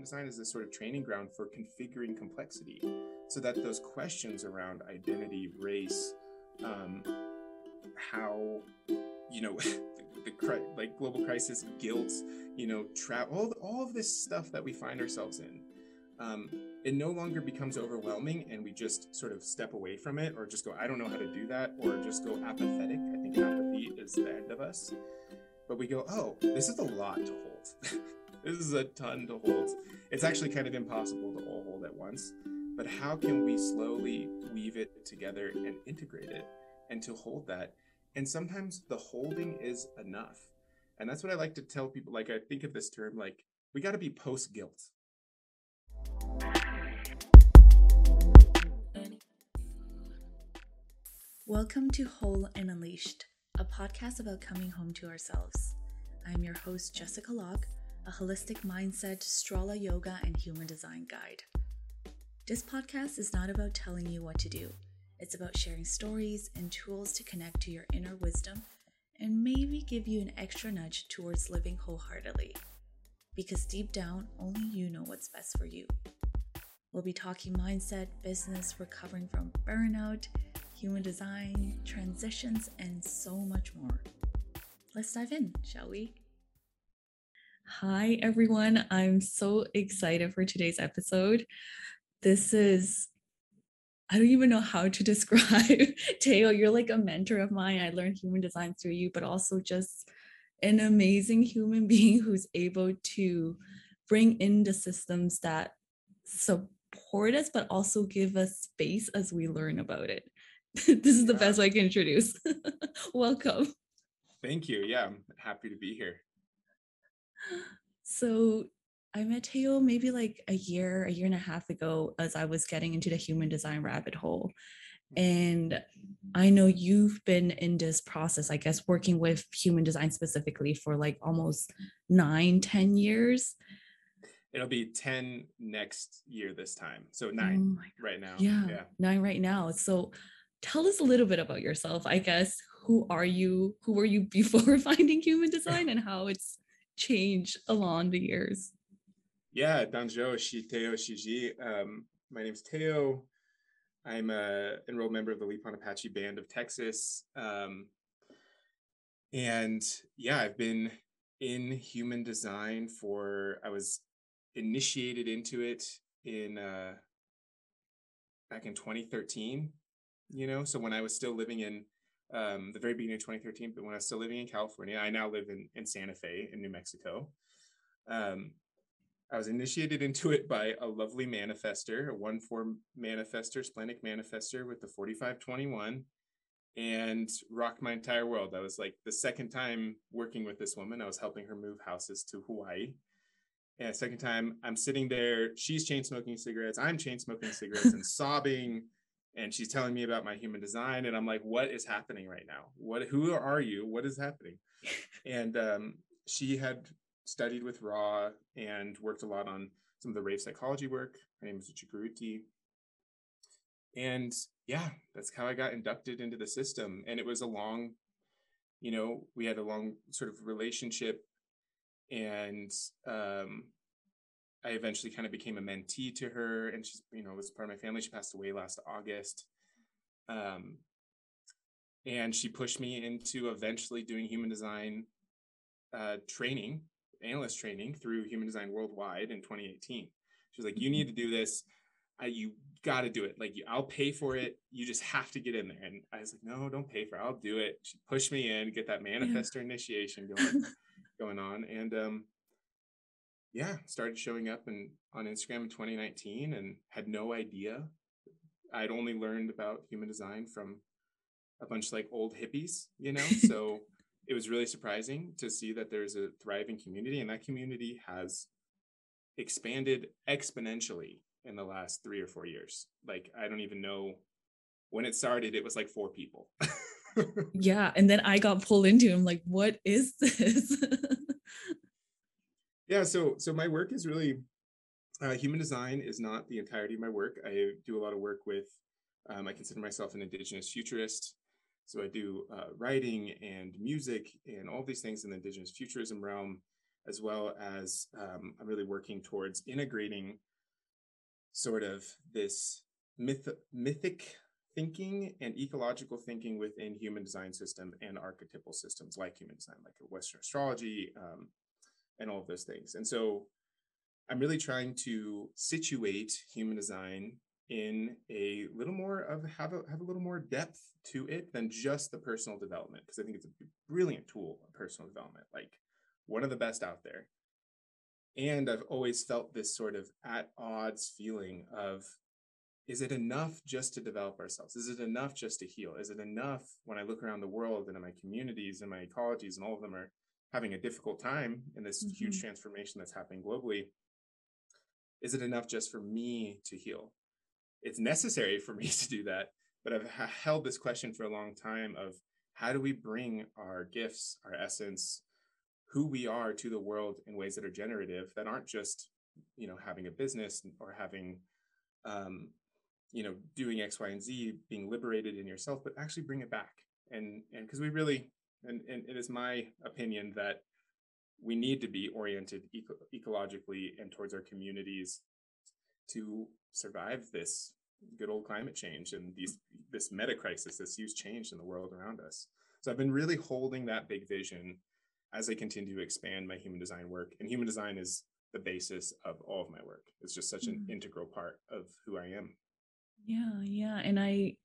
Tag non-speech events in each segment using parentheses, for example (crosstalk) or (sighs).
design as this sort of training ground for configuring complexity so that those questions around identity, race, um, how, you know, (laughs) the, the, like global crisis, guilt, you know, travel, all, all of this stuff that we find ourselves in. Um, it no longer becomes overwhelming and we just sort of step away from it or just go, I don't know how to do that, or just go apathetic. I think apathy is the end of us. But we go, oh, this is a lot to hold. (laughs) this is a ton to hold. It's actually kind of impossible to all hold at once. But how can we slowly weave it together and integrate it and to hold that? And sometimes the holding is enough. And that's what I like to tell people. Like, I think of this term like, we got to be post guilt. Welcome to Whole and Unleashed, a podcast about coming home to ourselves. I'm your host, Jessica Locke, a holistic mindset, Strala yoga, and human design guide. This podcast is not about telling you what to do, it's about sharing stories and tools to connect to your inner wisdom and maybe give you an extra nudge towards living wholeheartedly. Because deep down, only you know what's best for you. We'll be talking mindset, business, recovering from burnout human design, transitions, and so much more. Let's dive in, shall we? Hi, everyone. I'm so excited for today's episode. This is, I don't even know how to (laughs) describe. Teo, you're like a mentor of mine. I learned human design through you, but also just an amazing human (laughs) being who's able to bring in the systems that support us, but also give us space as we learn about it. (laughs) this is the best way I can introduce. Welcome. Thank you. Yeah, I'm happy to be here. So I met Teo maybe like a year, a year and a half ago as I was getting into the human design rabbit hole. And I know you've been in this process, I guess, working with human design specifically for like almost nine, ten years. It'll be 10 next year this time. So nine oh right now. Yeah, yeah. Nine right now. So tell us a little bit about yourself i guess who are you who were you (laughs) before finding human design and how it's changed along the years? Yeah danjo shiteo shiji um, my name's teo. I'm a enrolled member of the lipan apache band of texas. Um, and yeah i've been in human design for i was initiated into it in uh, back in 2013 you know? So when i was still living in um, the very beginning of 2013 but when i was still living in california i now live in, in santa fe in new mexico. Um, i was initiated into it by a lovely manifestor a one form manifestor splenic manifestor with the 4521 and rocked my entire world. I was like the second time working with this woman i was helping her move houses to hawaii. And second time i'm sitting there she's chain smoking cigarettes i'm chain smoking cigarettes and (laughs) sobbing and she's telling me about my human design and i'm like what is happening right now? What who are you? What is happening? (laughs) And um, she had studied with Ra and worked a lot on some of the rave psychology work. Her name is Chiguruti. and yeah that's how i got inducted into the system and it was a long you know we had a long sort of relationship and um, I eventually kind of became a mentee to her, and she's you know was part of my family. She passed away last August, um, and she pushed me into eventually doing human design uh, training, analyst training through Human Design Worldwide in 2018. She was like, "You need to do this. Uh, you got to do it. Like, I'll pay for it. You just have to get in there." And I was like, "No, don't pay for it. I'll do it." She pushed me in, get that manifestor yeah. initiation going (laughs) going on, and um, yeah, started showing up and on Instagram in 2019 and had no idea. I'd only learned about human design from a bunch of like old hippies, you know? (laughs) so it was really surprising to see that there's a thriving community and that community has expanded exponentially in the last three or four years. Like, I don't even know when it started, it was like four people. (laughs) yeah. And then I got pulled into it. I'm like, what is this? (laughs) yeah so so my work is really uh, human design is not the entirety of my work. I do a lot of work with um, i consider myself an indigenous futurist. So i do uh, writing and music and all these things in the indigenous futurism realm as well as um, I'm really working towards integrating sort of this myth, mythic thinking and ecological thinking within human design system and archetypal systems like human design, like Western astrology, um, and all of those things. And so I'm really trying to situate human design in a little more of have a have a little more depth to it than just the personal development because I think it's a brilliant tool of personal development, like one of the best out there. And I've always felt this sort of at odds feeling of is it enough just to develop ourselves? Is it enough just to heal? Is it enough when I look around the world and in my communities and my ecologies and all of them are having a difficult time in this mm-hmm. huge transformation that's happening globally? Is it enough just for me to heal? It's necessary for (laughs) me to do that, but I've held this question for a long time of how do we bring our gifts, our essence, who we are to the world in ways that are generative that aren't just you know having a business or having um, you know doing x y and z being liberated in yourself but actually bring it back and and because we really and, and it is my opinion that we need to be oriented eco- ecologically and towards our communities to survive this good old climate change and these this meta crisis this huge change in the world around us so i've been really holding that big vision as i continue to expand my human design work and human design is the basis of all of my work it's just such an mm-hmm. integral part of who i am yeah, yeah. And I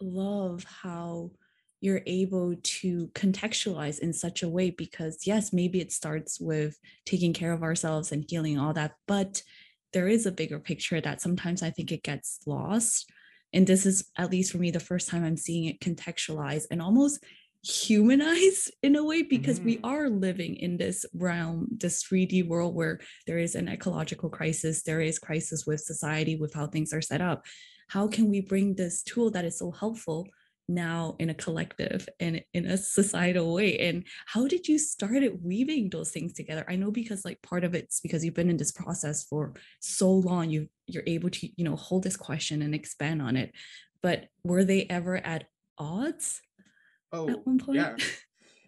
love how you're able to contextualize in such a way because, yes, maybe it starts with taking care of ourselves and healing all that, but there is a bigger picture that sometimes I think it gets lost. And this is, at least for me, the first time I'm seeing it contextualize and almost humanize (laughs) in a way because mm-hmm. we are living in this realm this 3d world where there is an ecological crisis there is crisis with society with how things are set up how can we bring this tool that is so helpful now in a collective and in a societal way and how did you start it weaving those things together? I know because like part of it's because you've been in this process for so long you you're able to you know hold this question and expand on it but were they ever at odds oh at one point? yeah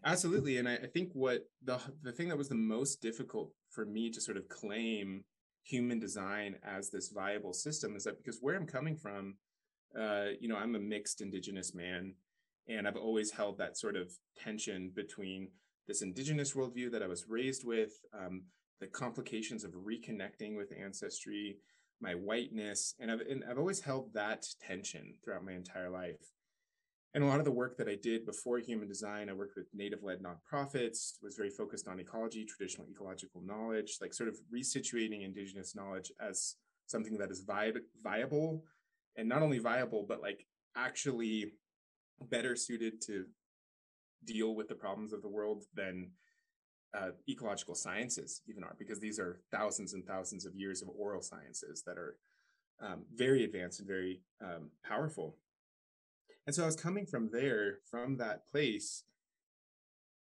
absolutely and I, I think what the the thing that was the most difficult for me to sort of claim human design as this viable system is that because where I'm coming from, uh, you know, I'm a mixed indigenous man, and I've always held that sort of tension between this indigenous worldview that I was raised with, um, the complications of reconnecting with ancestry, my whiteness, and I've and I've always held that tension throughout my entire life. And a lot of the work that I did before human design, I worked with native led nonprofits, was very focused on ecology, traditional ecological knowledge, like sort of resituating indigenous knowledge as something that is vi- viable and not only viable, but like actually better suited to deal with the problems of the world than uh, ecological sciences even are, because these are thousands and thousands of years of oral sciences that are um, very advanced and very um, powerful. And so I was coming from there, from that place.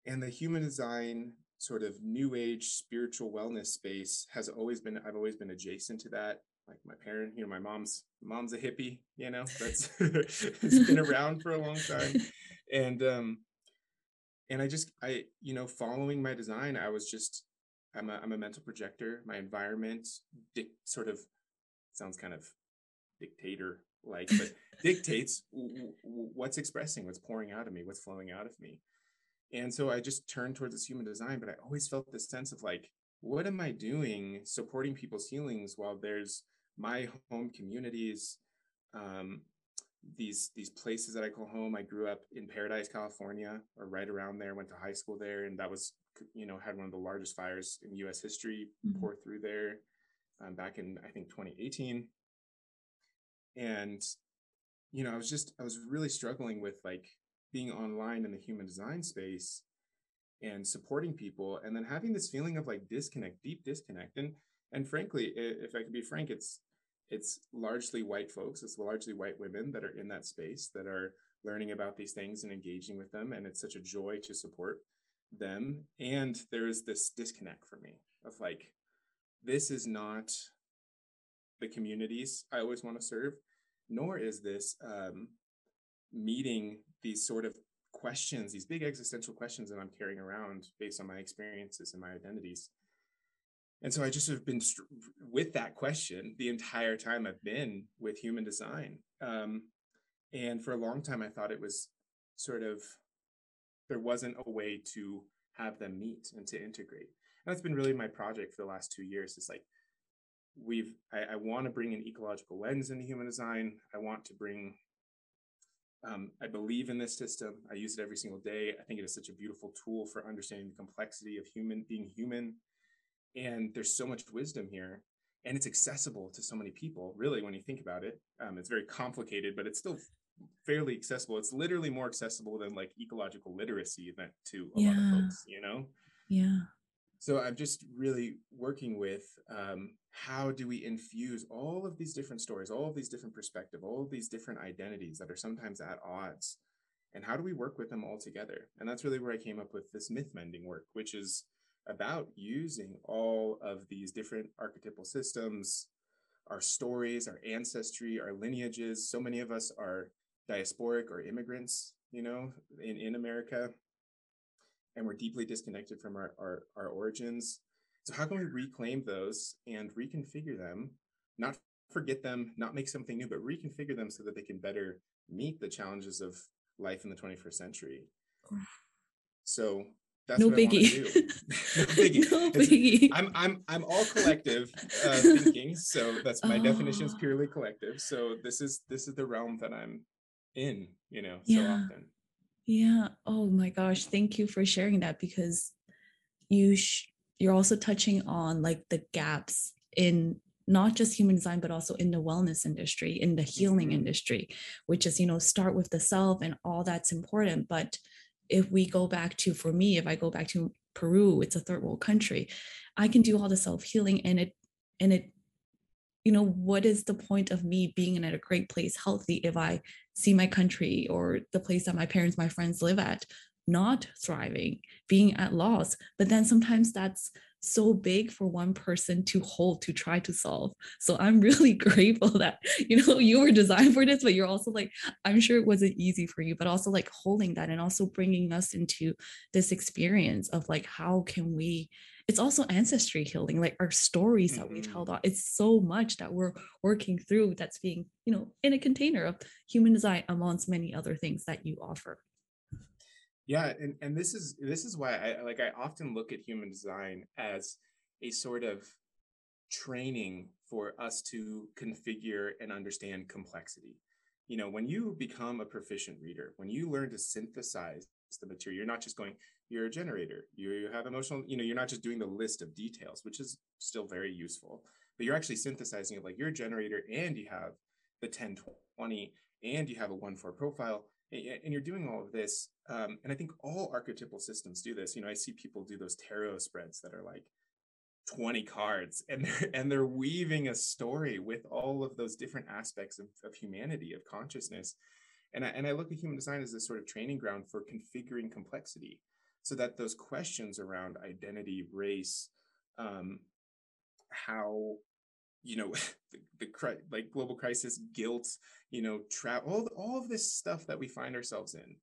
And the human design sort of new age spiritual wellness space has always been, I've always been adjacent to that. Like my parent, you know, my mom's mom's a hippie, you know, that's (laughs) (laughs) it's been around for a long time. And um and I just I, you know, following my design, I was just I'm a I'm a mental projector. My environment dic- sort of sounds kind of dictator like but (laughs) dictates what's expressing what's pouring out of me what's flowing out of me and so i just turned towards this human design but i always felt this sense of like what am i doing supporting people's healings while there's my home communities um, these these places that i call home i grew up in paradise california or right around there went to high school there and that was you know had one of the largest fires in us history mm-hmm. pour through there um, back in i think 2018 and you know i was just i was really struggling with like being online in the human design space and supporting people and then having this feeling of like disconnect deep disconnect and and frankly if i could be frank it's it's largely white folks it's largely white women that are in that space that are learning about these things and engaging with them and it's such a joy to support them and there is this disconnect for me of like this is not the communities I always want to serve, nor is this um, meeting these sort of questions, these big existential questions that I'm carrying around based on my experiences and my identities. And so I just have been st- with that question the entire time I've been with human design. Um, and for a long time, I thought it was sort of there wasn't a way to have them meet and to integrate. And that's been really my project for the last two years. Is like we've I, I want to bring an ecological lens into human design. I want to bring um, I believe in this system. I use it every single day. I think it is such a beautiful tool for understanding the complexity of human being human. And there's so much wisdom here, and it's accessible to so many people. Really, when you think about it, um, it's very complicated, but it's still fairly accessible. It's literally more accessible than like ecological literacy event to a yeah. lot of folks. You know? Yeah. So I'm just really working with um, how do we infuse all of these different stories, all of these different perspectives, all of these different identities that are sometimes at odds, and how do we work with them all together? And that's really where I came up with this myth mending work, which is about using all of these different archetypal systems, our stories, our ancestry, our lineages. So many of us are diasporic or immigrants, you know, in, in America, and we're deeply disconnected from our, our, our origins. So how can we reclaim those and reconfigure them, not forget them, not make something new, but reconfigure them so that they can better meet the challenges of life in the 21st century. Mm. So that's (laughs) no biggie. no biggie. no biggie. I'm I'm I'm all collective uh, thinking, so that's my oh. definition is purely collective. So this is this is the realm that I'm in, you know, yeah. so often. Yeah. Oh my gosh, thank you for sharing that because you sh- you're also touching on like the gaps in not just human design but also in the wellness industry in the healing mm-hmm. industry which is you know start with the self and all that's important but if we go back to for me if i go back to peru it's a third world country i can do all the self healing and it and it you know what is the point of me being in a great place healthy if i see my country or the place that my parents my friends live at not thriving, being at loss. But then sometimes that's so big for one person to hold to try to solve. So I'm (laughs) really grateful that you know you were designed for this, but you're also like I'm sure it wasn't easy for you, but also like holding that and also bringing us into this experience of like how can we it's also ancestry healing like our stories that we've held mm-hmm. on it's so much that we're working through that's being you know in a container of human design amongst many other things that you offer yeah and, and this is this is why i like i often look at human design as a sort of training for us to configure and understand complexity. You know when you become a proficient reader when you learn to synthesize the material you're not just going you're a generator. You have emotional you know you're not just doing the list of details which is still very useful but you're actually synthesizing it like you're a generator and you have the 1020 and you have a 1-4 profile and you're doing all of this um, and i think all archetypal systems do this. You know i see people do those tarot spreads that are like 20 cards and (laughs) they're and they're weaving a story with all of those different aspects of, of humanity of consciousness. And I, and I look at human design as this sort of training ground for configuring complexity so that those questions around identity race um, how you know (laughs) the, the like global crisis guilt you know travel all, all of this stuff that we find ourselves in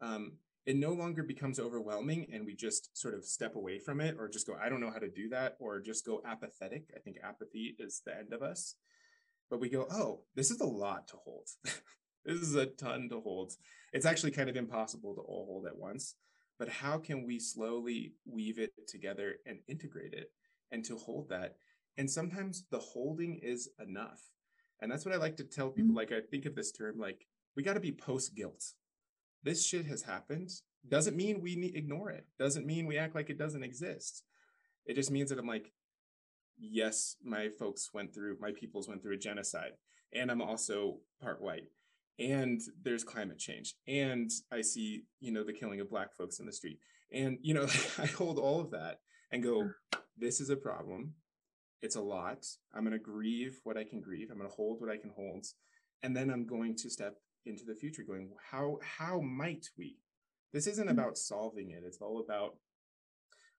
um, it no longer becomes overwhelming and we just sort of step away from it or just go i don't know how to do that or just go apathetic. I think apathy is the end of us. But we go oh this is a lot to hold. (laughs) This is a ton to hold. It's actually kind of impossible to all hold at once. But how can we slowly weave it together and integrate it and to hold that and sometimes the holding is enough. And that's what i like to tell people mm-hmm. like i think of this term like we got to be post guilt this shit has happened. Doesn't mean we ignore it. Doesn't mean we act like it doesn't exist. It just means that i'm like yes my folks went through my peoples went through a genocide and i'm also part white and there's climate change and i see you know the killing of black folks in the street. And you know (laughs) i hold all of that and go this is a problem it's a lot. I'm going to grieve what I can grieve. I'm going to hold what I can hold. And then I'm going to step into the future going, how, how might we? This isn't mm-hmm. about solving it. It's all about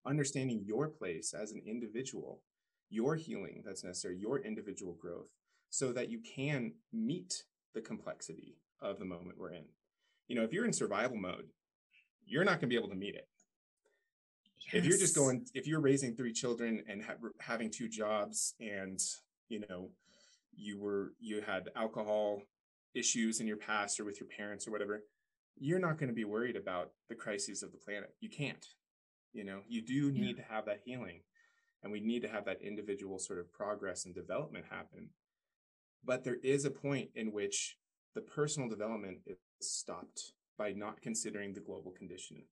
understanding your place as an individual, your healing that's necessary, your individual growth, so that you can meet the complexity of the moment we're in. You know, if you're in survival mode, you're not going to be able to meet it. Yes. If you're just going, if you're raising three children and ha- having two jobs, and you know, you were you had alcohol issues in your past or with your parents or whatever, you're not going to be worried about the crises of the planet. You can't. You know, you do need yeah. to have that healing, and we need to have that individual sort of progress and development happen. But there is a point in which the personal development is stopped by not considering the global condition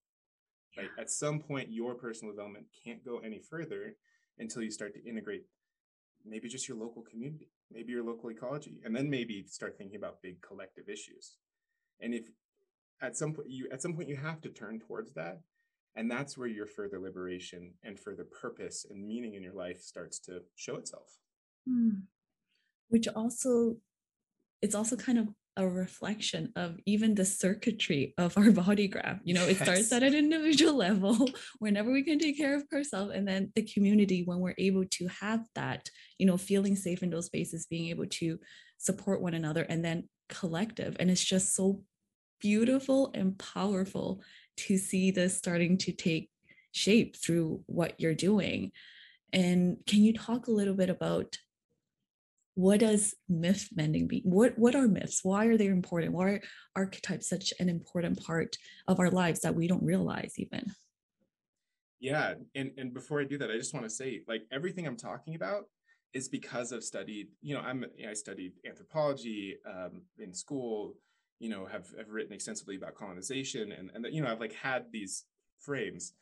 Right? At some point, your personal development can't go any further until you start to integrate maybe just your local community, maybe your local ecology, and then maybe start thinking about big collective issues. And if at some point you at some point you have to turn towards that, and that's where your further liberation and further purpose and meaning in your life starts to show itself. Hmm. Which also, it's also kind of a reflection of even the circuitry of our body graph. You know, it yes. starts at an individual (laughs) level whenever we can take care of ourselves, and then the community when we're able to have that, you know, feeling safe in those spaces, being able to support one another, and then collective. And it's just so beautiful and powerful to see this starting to take shape through what you're doing. And can you talk a little bit about what does myth mending be what what are myths? Why are they important? Why are archetypes such an important part of our lives that we don't realize even? Yeah and and before i do that i just want to say like everything i'm talking about is because i've studied you know i'm i studied anthropology um, in school you know have, have written extensively about colonization and and you know i've like had these frames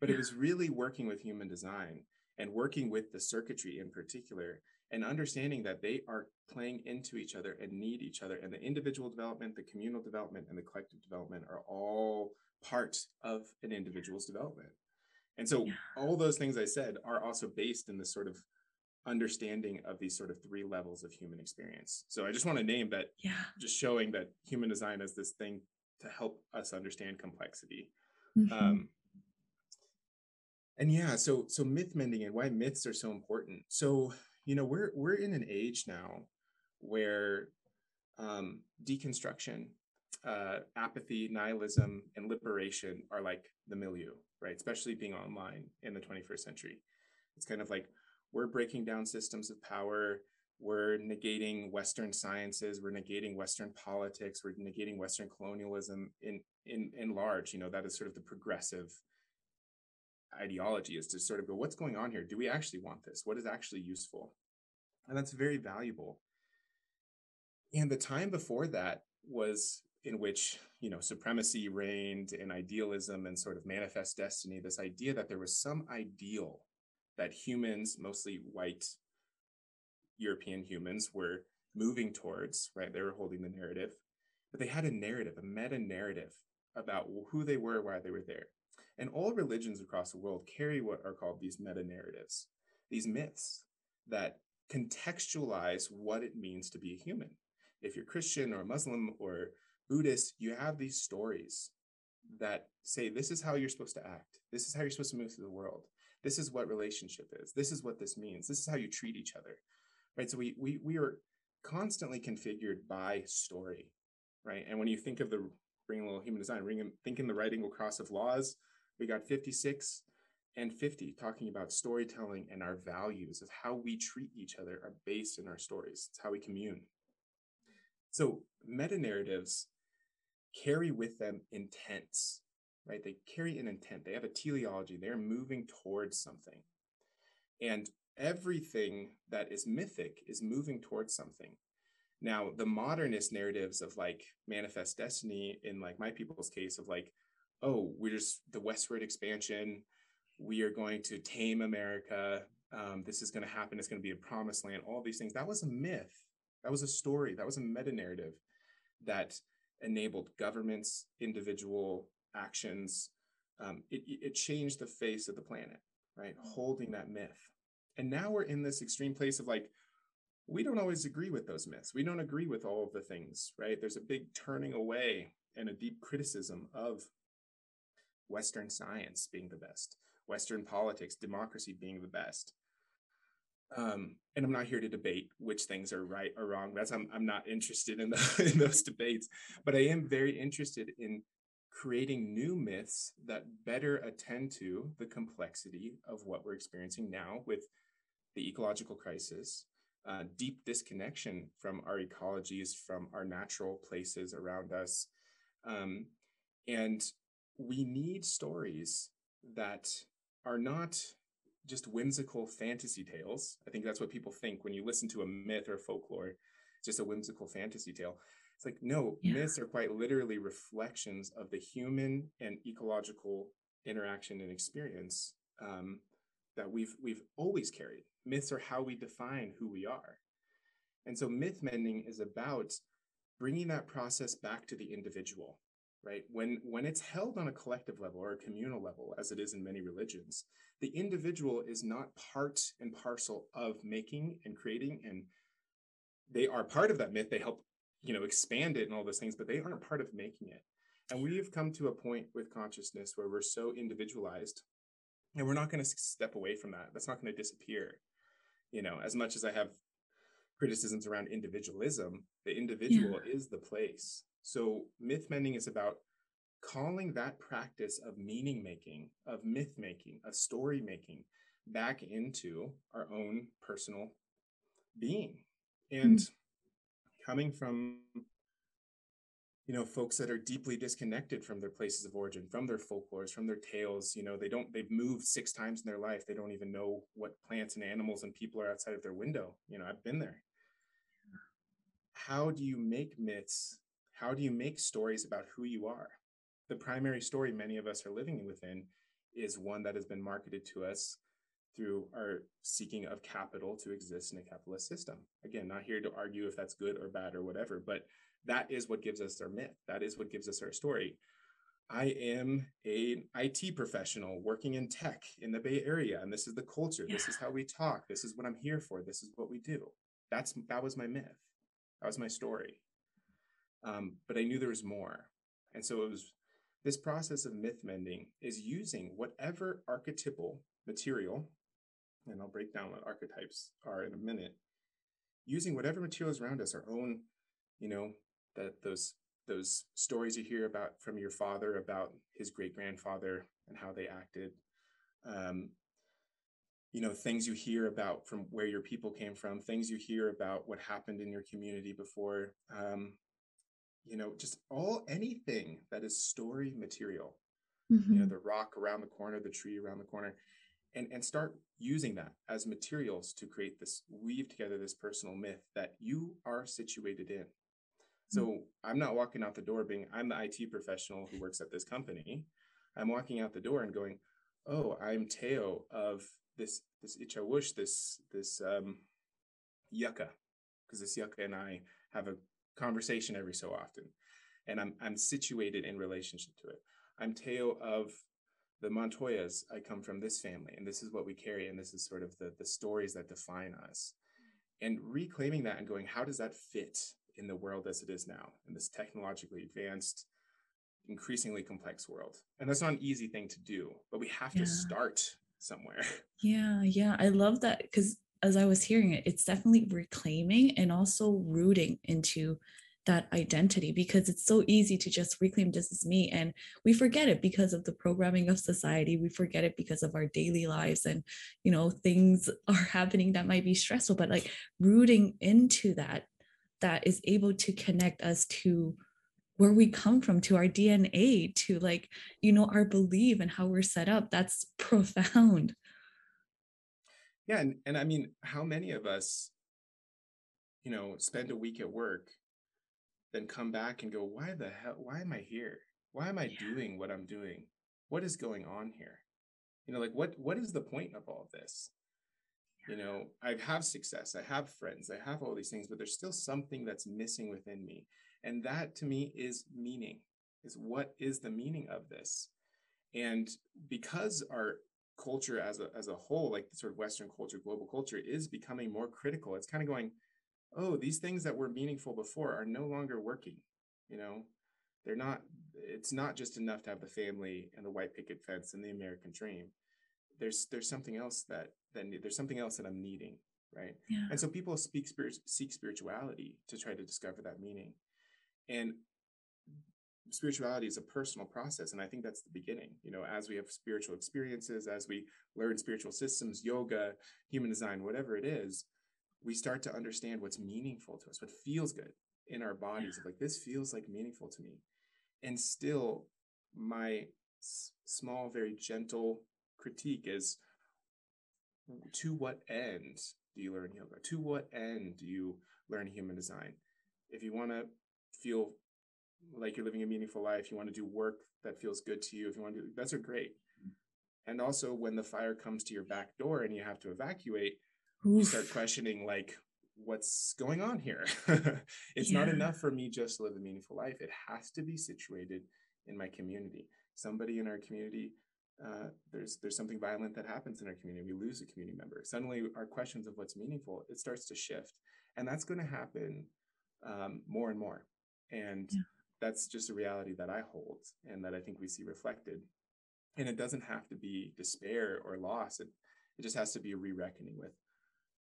but it was really working with human design and working with the circuitry in particular and understanding that they are playing into each other and need each other and the individual development the communal development and the collective development are all part of an individual's development. And so yeah. all those things i said are also based in this sort of understanding of these sort of three levels of human experience. So i just want to name that yeah. just showing that human design is this thing to help us understand complexity. Mm-hmm. um, and yeah so so myth mending and why myths are so important. So you know we're we're in an age now where um, deconstruction uh, apathy nihilism and liberation are like the milieu right? Especially being online in the 21st century. It's kind of like we're breaking down systems of power we're negating western sciences we're negating western politics we're negating western colonialism in in in large you know that is sort of the progressive ideology is to sort of go, what's going on here? Do we actually want this? What is actually useful? And that's very valuable. And the time before that was in which, you know, supremacy reigned and idealism and sort of manifest destiny, this idea that there was some ideal that humans, mostly white European humans, were moving towards, right? They were holding the narrative, but they had a narrative, a meta narrative about who they were, why they were there. And all religions across the world carry what are called these meta narratives, these myths that contextualize what it means to be a human. If you're Christian or Muslim or Buddhist, you have these stories that say this is how you're supposed to act. This is how you're supposed to move through the world. This is what relationship is. This is what this means. This is how you treat each other. Right? So we we we are constantly configured by story, right? And when you think of the bringing a little human design, bringing thinking the right angle cross of laws, we got 56 and 50 talking about storytelling and our values of how we treat each other are based in our stories. It's how we commune. So meta narratives carry with them intents, right? They carry an intent. They have a teleology. They're moving towards something. And everything that is mythic is moving towards something. Now, the modernist narratives of like manifest destiny, in like my people's case, of like, oh, we're just the westward expansion. We are going to tame America. Um, this is going to happen. It's going to be a promised land. All these things. That was a myth. That was a story. That was a meta narrative that enabled governments, individual actions. Um, it, it changed the face of the planet, right? Holding that myth. And now we're in this extreme place of like, we don't always agree with those myths. We don't agree with all of the things, right? There's a big turning away and a deep criticism of Western science being the best, Western politics, democracy being the best. Um, and I'm not here to debate which things are right or wrong. That's I'm, I'm not interested in, (laughs) the, in those debates, but I am very interested in creating new myths that better attend to the complexity of what we're experiencing now with the ecological crisis, uh, deep disconnection from our ecologies, from our natural places around us. Um, and we need stories that are not just whimsical fantasy tales. I think that's what people think when you listen to a myth or folklore, it's just a whimsical fantasy tale. It's like, no, yeah. myths are quite literally reflections of the human and ecological interaction and experience um, that we've we've always carried. Myths are how we define who we are. And so myth mending is about bringing that process back to the individual, right? When when it's held on a collective level or a communal level as it is in many religions, the individual is not part and parcel of making and creating and they are part of that myth. They help you know expand it and all those things but they aren't part of making it and we have come to a point with consciousness where we're so individualized and we're not going to step away from that that's not going to disappear you know as much as i have criticisms around individualism the individual yeah. is the place so myth mending is about calling that practice of meaning making of myth making of story making back into our own personal being. And mm coming from you know folks that are deeply disconnected from their places of origin from their folklores from their tales you know they don't they've moved six times in their life. They don't even know what plants and animals and people are outside of their window. You know i've been there. How do you make myths how do you make stories about who you are the primary story many of us are living within is one that has been marketed to us through our seeking of capital to exist in a capitalist system. Again, not here to argue if that's good or bad or whatever, but that is what gives us our myth. That is what gives us our story. I am an IT professional working in tech in the Bay Area, and this is the culture. Yeah. This is how we talk. This is what I'm here for. This is what we do. That's that was my myth. That was my story. Um, but I knew there was more, and so it was this process of myth mending is using whatever archetypal material and I'll break down what archetypes are in a minute, using whatever materials around us, our own, you know, that those those stories you hear about from your father about his great grandfather and how they acted, um, you know, things you hear about from where your people came from, things you hear about what happened in your community before, um, you know, just all anything that is story material. Mm-hmm. You know, mm-hmm. the rock around the corner, the tree around the corner and, and start using that as materials to create this, weave together this personal myth that you are situated in. So mm-hmm. I'm not walking out the door being, I'm the IT professional who works at this company. I'm walking out the door and going, oh, I'm Teo of this, this Ichawush, this, this, um, yucca, because this yucca and I have a conversation every so often. And I'm, I'm situated in relationship to it. I'm Teo of the Montoyas, I come from this family, and this is what we carry, and this is sort of the, the stories that define us. And reclaiming that and going, how does that fit in the world as it is now, in this technologically advanced, increasingly complex world? And that's not an easy thing to do, but we have yeah. to start somewhere. (laughs) Yeah, yeah. I love that because as I was hearing it, it's definitely reclaiming and also rooting into that identity because it's so easy to just reclaim this is me and we forget it because of the programming of society. We forget it because of our daily lives and you know things (laughs) are happening that might be stressful but like rooting into that that is able to connect us to where we come from to our dna to like you know our belief and how we're set up that's (laughs) profound yeah and, and i mean how many of us you know spend a week at work then come back and go, why the hell, why am I here? Why am I yeah. doing what I'm doing? What is going on here? You know, like what what is the point of all of this? You know, I have success, I have friends, I have all these things, but there's still something that's missing within me. And that to me is meaning, is what is the meaning of this? And because our culture as a as a whole, like the sort of Western culture, global culture, is becoming more critical, it's kind of going, oh, these things that were meaningful before are no longer working. You know, they're not, it's not just enough to have the family and the white picket fence and the American dream. There's, there's something else that, that there's something else that I'm needing. Right. Yeah. And so people speak spirit, seek spirituality to try to discover that meaning. And spirituality is a personal process and i think that's the beginning you know as we have spiritual experiences as we learn spiritual systems yoga human design whatever it is we start to understand what's meaningful to us what feels good in our bodies yeah. like this feels like meaningful to me. And still my s- small very gentle critique is to what end do you learn yoga? To what end do you learn human design? If you want to feel like you're living a meaningful life, you want to do work that feels good to you, if you want to do that's are great. And also when the fire comes to your back door and you have to evacuate, Oof. you start questioning like what's going on here? (laughs) it's yeah. not enough for me just to live a meaningful life. It has to be situated in my community. Somebody in our community uh, there's there's something violent that happens in our community. We lose a community member. Suddenly, our questions of what's meaningful it starts to shift, and that's going to happen um, more and more. And yeah that's just a reality that I hold and that I think we see reflected. And it doesn't have to be despair or loss. It, it just has to be a re-reckoning with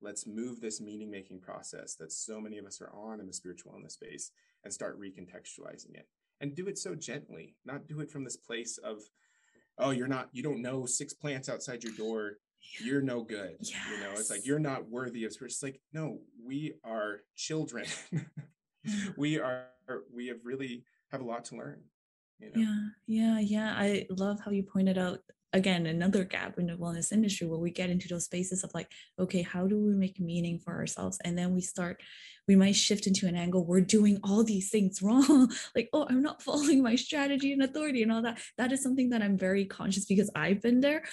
let's move this meaning making process that so many of us are on in the spiritual wellness space and start recontextualizing it and do it so gently not do it from this place of oh you're not you don't know six plants outside your door you're no good yes. you know it's like you're not worthy of spirit it's like no we are children (laughs) (laughs) we (laughs) are we have really have a lot to learn you know? yeah yeah yeah i love how you pointed out again another gap in the wellness industry where we get into those spaces of like okay how do we make meaning for ourselves? And then we start we might shift into an angle we're doing all these things (laughs) wrong like oh i'm not following my strategy and authority and all that. That is something that i'm very conscious because i've been there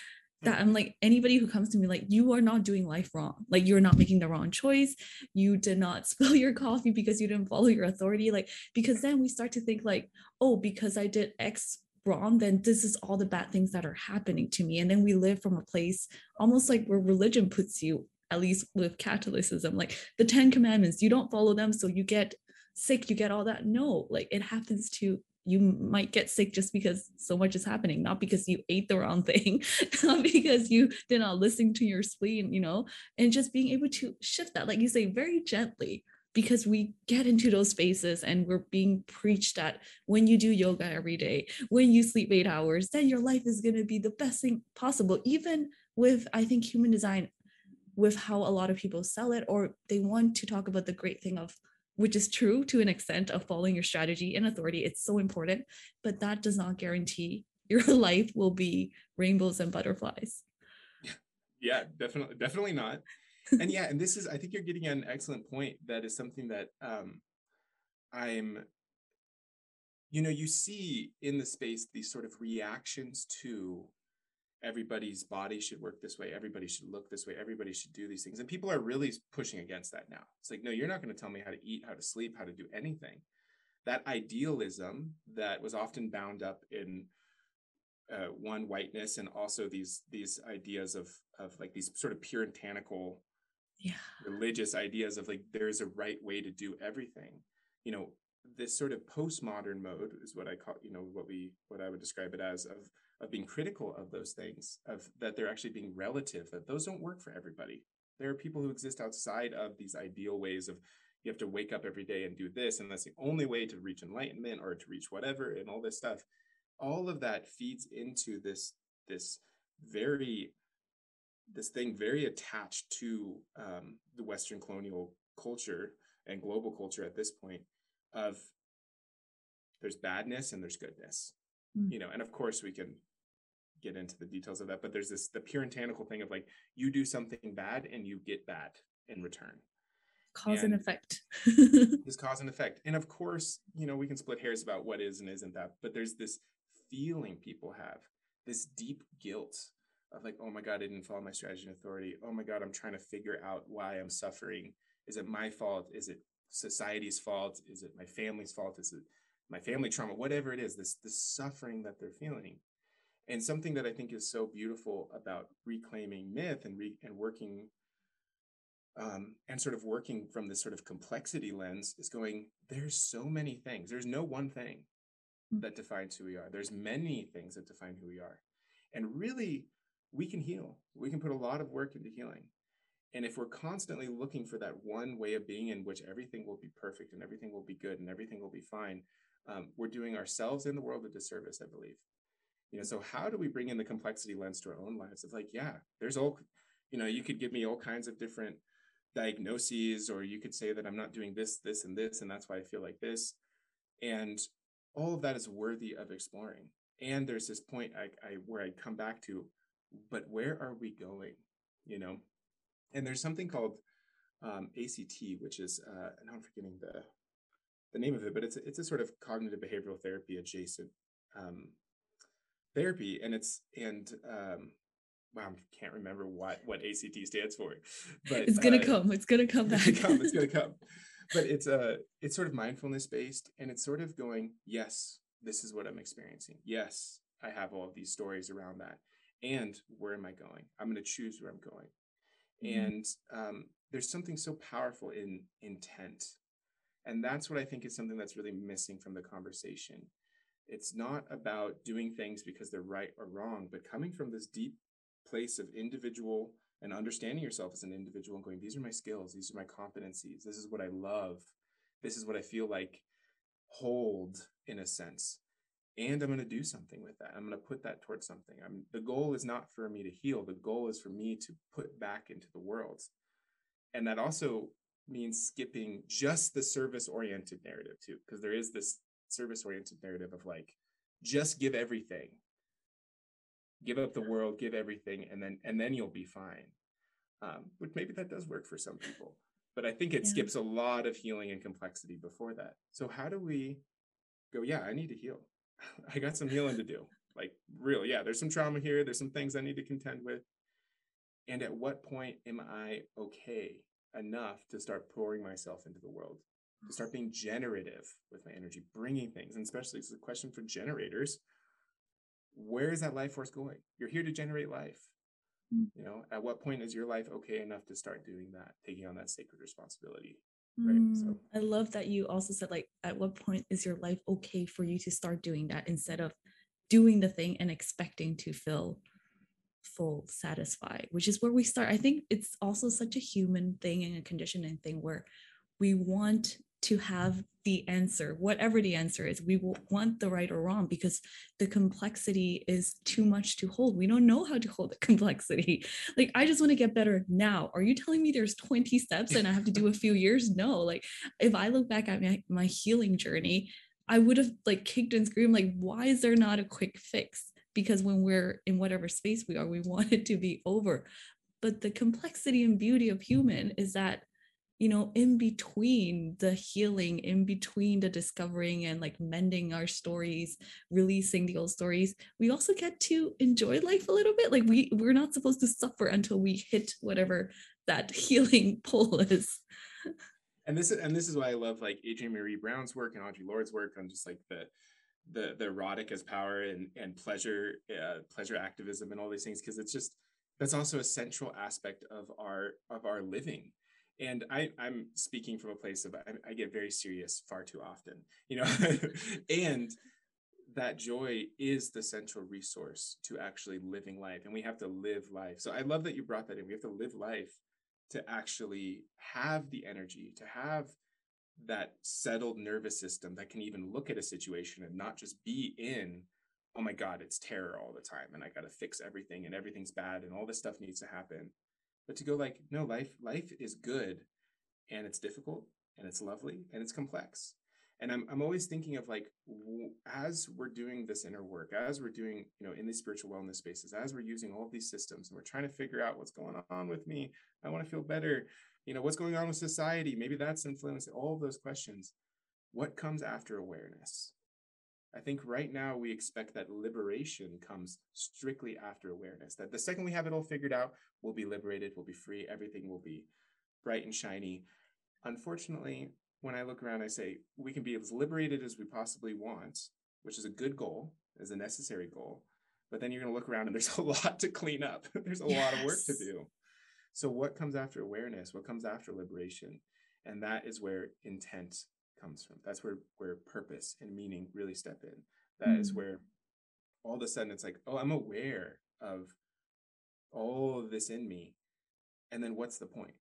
that I'm like anybody who comes to me like you are not doing life wrong. Like you're not making the wrong choice. You did not (laughs) spill your coffee because you didn't follow your authority. Like because then we start to think like, oh, because I did X wrong, then this is all the bad things that are happening to me. And then we live from a place almost like where religion puts you, at least with Catholicism, like the Ten Commandments, you don't follow them, so you get sick, you get all that. No, like it happens to you might get sick just because so much is happening, not because you ate the wrong thing, (laughs) not because you did not listen to your spleen, you know, and just being able to shift that, like you say, very gently, because we get into those spaces and we're being preached that when you do yoga every day, when you sleep eight hours, then your life is going to be the best thing possible. Even with, I think, human design, with how a lot of people sell it, or they want to talk about the great thing of which is true to an extent of following your strategy and authority. It's so important, but that does not guarantee your (laughs) life will be rainbows and butterflies. Yeah, definitely, definitely not. and yeah, and this is, I think you're getting an excellent point. That is something that um, I'm, you know, you see in the space these sort of reactions to everybody's body should work this way everybody should look this way everybody should do these things. And people are really pushing against that now. It's like no you're not going to tell me how to eat how to sleep how to do anything. That idealism that was often bound up in uh, one whiteness and also these these ideas of of like these sort of puritanical yeah. religious ideas of like there's a right way to do everything. You know this sort of postmodern mode is what i call you know what we what i would describe it as of of being critical of those things, of that they're actually being relative, that those don't work for everybody. There are people who exist outside of these ideal ways of you have to wake up every day and do this, and that's the only way to reach enlightenment or to reach whatever, and all this stuff. All of that feeds into this this very this thing very attached to um, the Western colonial culture and global culture at this point of there's badness and there's goodness mm. you know and of course we can get into the details of that, but there's this the puritanical thing of like you do something bad and you get bad in return. Cause and, and effect. (laughs) this cause and effect. And of course, you know, we can split hairs about what is and isn't that, but there's this feeling people have, this deep guilt of like, oh my God, I didn't follow my strategy and authority. Oh my God, I'm trying to figure out why I'm suffering. Is it my fault? Is it society's fault? Is it my family's fault? Is it my family trauma? Whatever it is, this this suffering that they're feeling and something that I think is so beautiful about reclaiming myth and re- and working um, and sort of working from this sort of complexity lens is going. There's so many things. There's no one thing hmm. that defines who we are. There's many things that define who we are, and really, we can heal. We can put a lot of work into healing. And if we're constantly looking for that one way of being in which everything will be perfect and everything will be good and everything will be fine, um, we're doing ourselves and the world a disservice, I believe. You know, so how do we bring in the complexity lens to our own lives? Of like, yeah, there's all, you know, you could give me all kinds of different diagnoses, or you could say that I'm not doing this, this, and this, and that's why I feel like this. And all of that is worthy of exploring. And there's this point I, I where I come back to, but where are we going? You know, and there's something called um, ACT, which is uh, and I'm forgetting the the name of it, but it's a, it's a sort of cognitive behavioral therapy adjacent um, therapy, and it's and um, wow, I can't remember what what ACT stands for, but it's gonna uh, come. It's gonna come back. It's gonna come. It's gonna (laughs) come. But it's a uh, it's sort of mindfulness based, and it's sort of going, yes, this is what I'm experiencing. Yes, I have all of these stories around that, and where am I going? I'm gonna choose where I'm going, mm-hmm. and um, there's something so powerful in intent, and that's what I think is something that's really missing from the conversation it's not about doing things because they're right or wrong, but coming from this deep place of individual and understanding yourself as an individual and going, these are my skills, these are my competencies, this is what I love, this is what I feel like hold in a sense. And I'm going to do something with that. I'm going to put that towards something. I'm, the goal is not for me to heal. The goal is for me to put back into the world. And that also means skipping just the service oriented narrative too, because there is this service oriented narrative of like just give everything. Give up the world give everything and then and then you'll be fine. Um, but maybe that does work for some people but i think it yeah. skips a lot of healing and complexity before that. So how do we go yeah i need to heal. (laughs) I got some healing to do. Like real yeah there's some trauma here there's some things i need to contend with. And at what point am i okay enough to start pouring myself into the world to start being generative with my energy, bringing things, and especially it's a question for generators. Where is that life force going? You're here to generate life. Mm. You know, at what point is your life okay enough to start doing that, taking on that sacred responsibility? Right. Mm. So I love that you also said like at what point is your life okay for you to start doing that instead of doing the thing and expecting to feel full satisfied which is where we start i think it's also such a human thing and a conditioning thing where we want to have the answer, whatever the answer is. We want the right or wrong because the complexity is too much to hold. We don't know how to hold the (laughs) complexity. Like, I just want to get better now. Are you telling me there's 20 steps and I have to do a few years? No. Like, if I look back at my, my healing journey, I would have like kicked and screamed, like, why is there not a quick fix? Because when we're in whatever space we are, we (laughs) want it to be over. But the complexity and beauty of human is that you know in between the healing in between the discovering and like mending our stories releasing the old stories we also get to enjoy life a little bit. Like we we're not supposed to suffer until we hit whatever that (laughs) healing pole is. And this is and this is why i love like adrienne maree brown's work and audre lorde's work on just like the the the erotic as power and and pleasure uh, pleasure activism and all these things because it's just that's also a central aspect of our of our living and I, I'm speaking from a place of I, I get very serious far too often, you know, (laughs) and that joy is the central resource to actually living life, and we have to live life. So I love that you brought that in. We have to live life to actually have the energy, to have that settled nervous system that can even look at a situation and not just be in oh my god it's terror all the time and i got to fix everything and everything's bad and all this stuff needs to happen but to go like no life life is good and it's difficult and it's lovely and it's complex. And i'm, I'm always thinking of like w- as we're doing this inner work as we're doing you know in these spiritual wellness spaces as we're using all these systems and we're trying to figure out what's going on with me i want to feel better you know what's going on with society? Maybe that's influencing all those questions. What comes after awareness I think right now we expect that liberation comes strictly after awareness. That the second we have it all figured out, we'll be liberated, we'll be free, everything will be bright and shiny. Unfortunately, when I look around, I say we can be as liberated as we possibly want, which is a good goal, is a necessary goal. But then you're going to look around and there's (laughs) a lot to clean up. there's a yes. lot of work to do. So, what comes after awareness? What comes after liberation? And that is where intent comes from. That's where where purpose and meaning really step in. That mm-hmm. is where all of a sudden it's like, oh, I'm aware of all of this in me. and then what's the point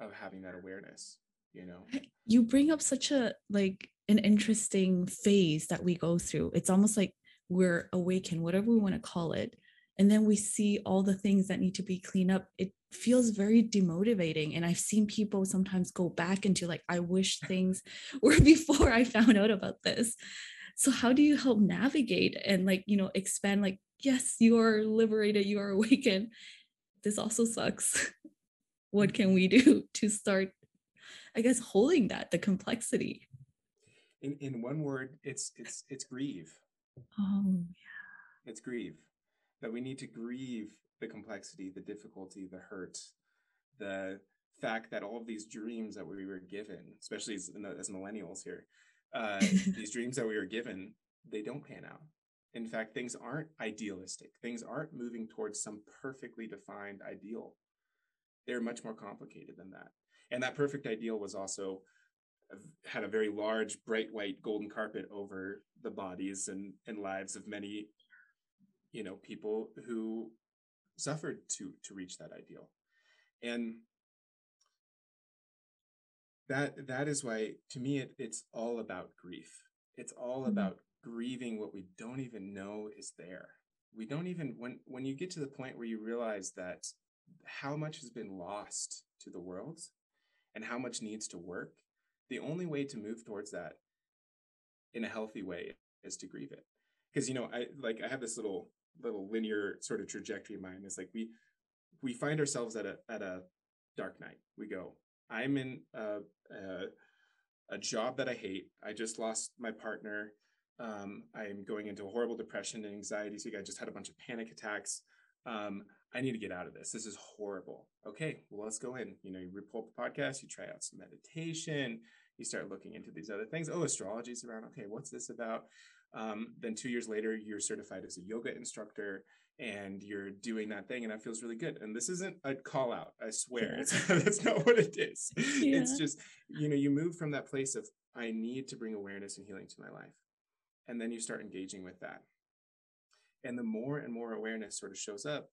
of having that awareness you know you bring up such a like an interesting phase that we go through it's almost like we're awakened whatever we want to call it and then we see all the things that need to be cleaned up it feels very demotivating and i've seen people sometimes go back into like i wish things (laughs) were before i found out about this. So how do you help navigate and like you know expand like yes you are liberated you are (laughs) awakened. This also sucks. (laughs) What can we do to start i guess holding that the complexity? In in one word it's it's it's grieve. Oh yeah. It's grieve. That we need to grieve the complexity the difficulty the hurt the fact that all of these dreams that we were given especially as, as millennials here uh, (laughs) these dreams that we were given they don't pan out. In fact things aren't idealistic. Things aren't moving towards some perfectly defined ideal. They're much more complicated than that. And that perfect ideal was also had a very large bright white golden carpet over the bodies and, and lives of many you know people who suffered to to reach that ideal. And that that is why to me it, it's all about grief. It's all mm-hmm. about grieving what we don't even know is there. We don't even when when you get to the point where you realize that how much has been lost to the world and how much needs to work the only way to move towards that in a healthy way is to grieve it. Because you know i like i have this little little linear sort of trajectory in mind it's like we we find ourselves at a at a dark night we go i'm in a, a, a job that i hate i just lost my partner um, i'm going into a horrible depression and anxiety so i just had a bunch of panic attacks um, I need to get out of this. This is horrible. Okay, well, let's go in. You know, you pull up the podcast, you try out some meditation, you start looking into these other things. Oh, astrology is around. Okay, what's this about? Um, then two years later, you're certified as a yoga instructor and you're doing that thing, and that feels really good. And this isn't a call out, I swear. Yeah. It's, (laughs) that's not what it is. Yeah. It's just, you know, you move from that place of, I need to bring awareness and healing to my life. And then you start engaging with that. And the more and more awareness sort of shows up,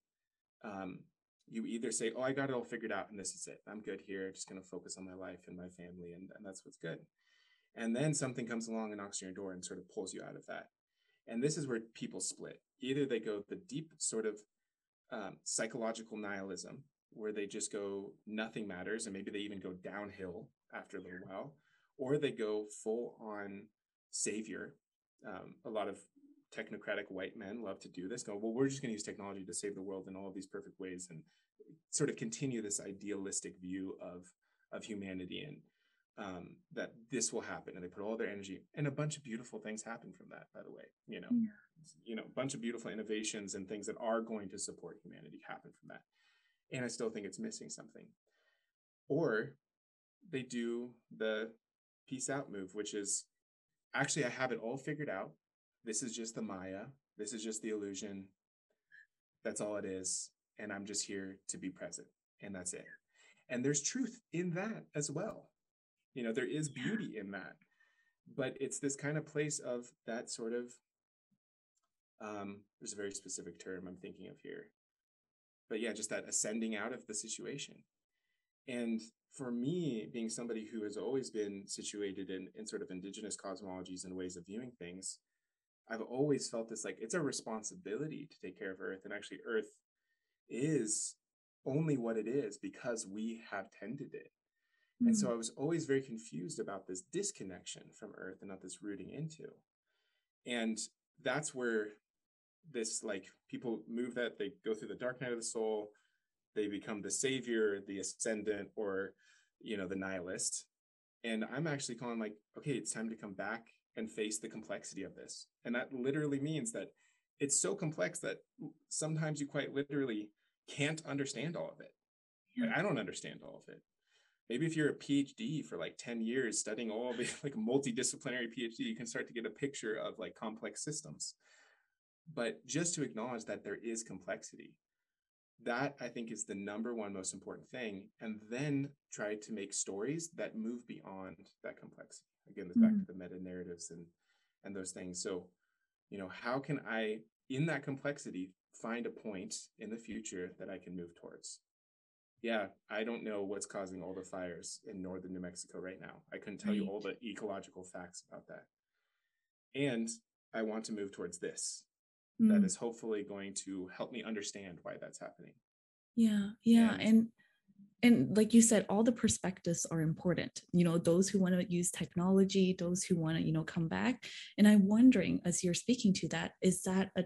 um, you either say, "Oh, I got it all figured out, and this is it. I'm good here. I'm Just going to focus on my life and my family, and, and that's what's good." And then something comes along and knocks on your door and sort of pulls you out of that. And this is where people split. Either they go the deep sort of um, psychological nihilism, where they just go nothing matters, and maybe they even go downhill after a little while, or they go full on savior. Um, a lot of technocratic white men love to do this go well we're just going to use technology to save the world in all of these perfect ways and sort of continue this idealistic view of of humanity and um, that this will happen and they put all their energy and a bunch of beautiful things happen from that by the way you know yeah. you know a bunch of beautiful innovations and things that are going to support humanity happen from that and i still think it's missing something or they do the peace out move which is actually i have it all figured out this is just the Maya. This is just the illusion. That's all it is. And I'm just here to be present. And that's it. And there's truth in that as well. You know, there is beauty in that. But it's this kind of place of that sort of um, there's a very specific term I'm thinking of here. But yeah, just that ascending out of the situation. And for me, being somebody who has always been situated in, in sort of indigenous cosmologies and ways of viewing things, I've always felt this like it's a responsibility to take care of Earth. And actually, Earth is only what it is because we have tended it. Mm. And so hmm. I was always very confused about this disconnection from Earth and not this rooting into. And that's where this like people move that they go through the dark night of the soul, they become the savior, the ascendant, or you know, the nihilist. And I'm actually calling like, okay, it's time to come back and face the complexity of this. And that literally means that it's so complex that sometimes you quite literally can't understand all of it. Like, I don't understand all of it. Maybe if you're a PhD for like 10 years studying all the (laughs) like a multidisciplinary PhD, you can start to get a picture of like complex systems. But just to acknowledge that there is complexity, that I think is the number one most important thing. And then try to make stories that move beyond that complexity again mm-hmm. back to the meta narratives and and those things so you know how can i in that complexity find a point in the future that i can move towards yeah, I don't know what's causing all the fires in northern New Mexico right now. I couldn't tell right. you all the ecological facts about that. And I want to move towards this. Mm. That is hopefully going to help me understand why that's happening. Yeah, yeah, and, and and like you said all the perspectives are important you know those who want to use technology those who want to you know come back and i'm wondering as you're speaking to that is that a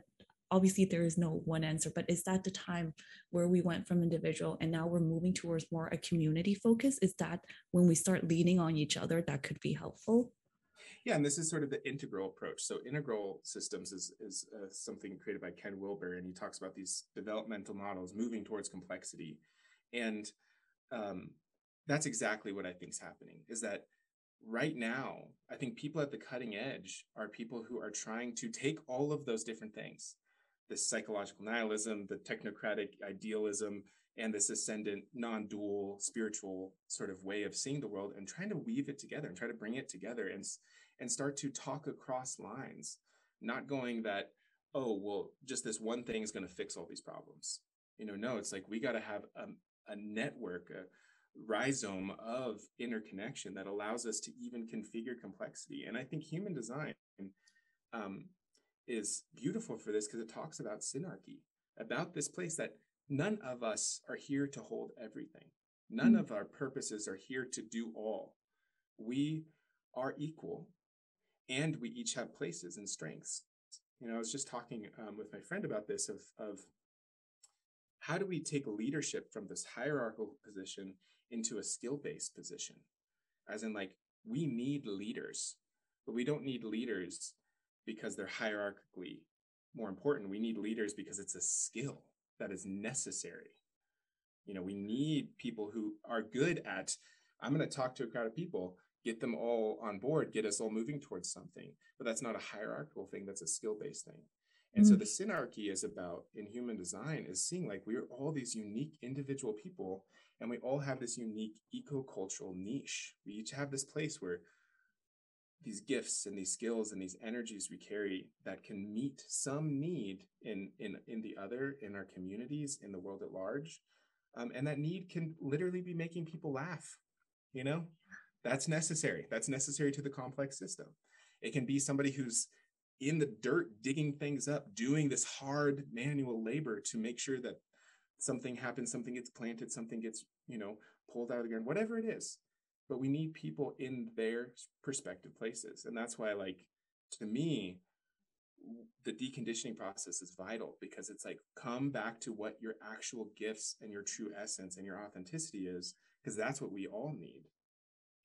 obviously there is no one answer but is that the time where we went from individual and now we're moving towards more a community focus? Is that when we start leaning on each other that could be helpful? Yeah and this is sort of the integral approach. So integral systems is, is uh, something created by ken wilber and he talks about these developmental models moving towards complexity. And um, that's exactly what i think is happening is that right now i think people at the cutting edge are people who are trying to take all of those different things this psychological nihilism, the technocratic idealism, and this ascendant, non dual spiritual sort of way of seeing the world and trying to weave it together and try to bring it together and, and start to talk across lines, not going that, oh, well, just this one thing is going to fix all these problems. You know, no, it's like we got to have a, a network, a rhizome of interconnection that allows us to even configure complexity. And I think human design um, is beautiful for this because it talks about synarchy, about this place that none of us are here to hold everything. None mm-hmm. of our purposes are here to do all. We are equal and we each have places and strengths. You know, I was just talking um, with my friend about this of, of how do we take leadership from this hierarchical position into a skill based position? As in, like, we need leaders, but we don't need leaders because they're hierarchically more important. We need leaders because it's a skill that is necessary. You know, we need people who are good at, I'm going to talk to a crowd of people, get them all on board, get us all moving towards something. But that's not a hierarchical thing, that's a skill based thing. And mm-hmm. so the synarchy is about in human design is seeing like we're all these unique individual people and we all have this unique eco-cultural niche. We each have this place where these gifts and these skills and these energies we carry that can meet some need in in in the other in our communities in the world at large um, and that need can literally be making people laugh you know? That's necessary. That's necessary to the complex system. It can be somebody who's in the dirt digging things up doing this hard manual labor to make sure that something happens something gets planted something gets you know pulled out of the ground whatever it is but we need people in their perspective places and that's why like to me the deconditioning process is vital because it's like come back to what your actual gifts and your true essence and your authenticity is because that's what we all need.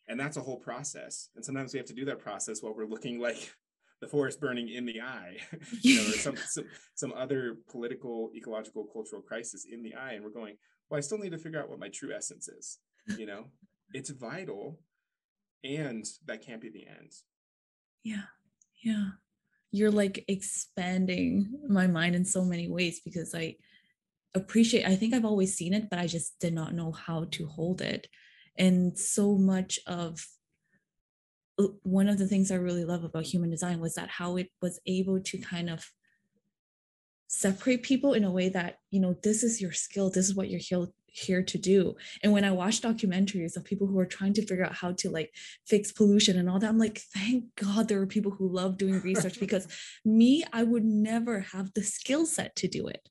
And that's a whole process and sometimes we have to do that process while we're looking like (laughs) the forest burning in the eye (laughs) you know or some, (laughs) some some other political ecological cultural crisis in the eye and we're going well i still need to figure out what my true essence is you know it's vital and that can't be the end. Yeah yeah. You're like expanding my mind in so many ways because i appreciate i think i've always seen it but i just did not know how to hold it. And so much of uh, one of the things i really love about human design was that how it was able to kind of separate people in a way that you know this is your skill this is what you're here, to do. And when i watch documentaries of people who are trying to figure out how to like fix pollution and all that i'm like thank god there are people who love doing research (laughs) because me i would never have the skill set to do it.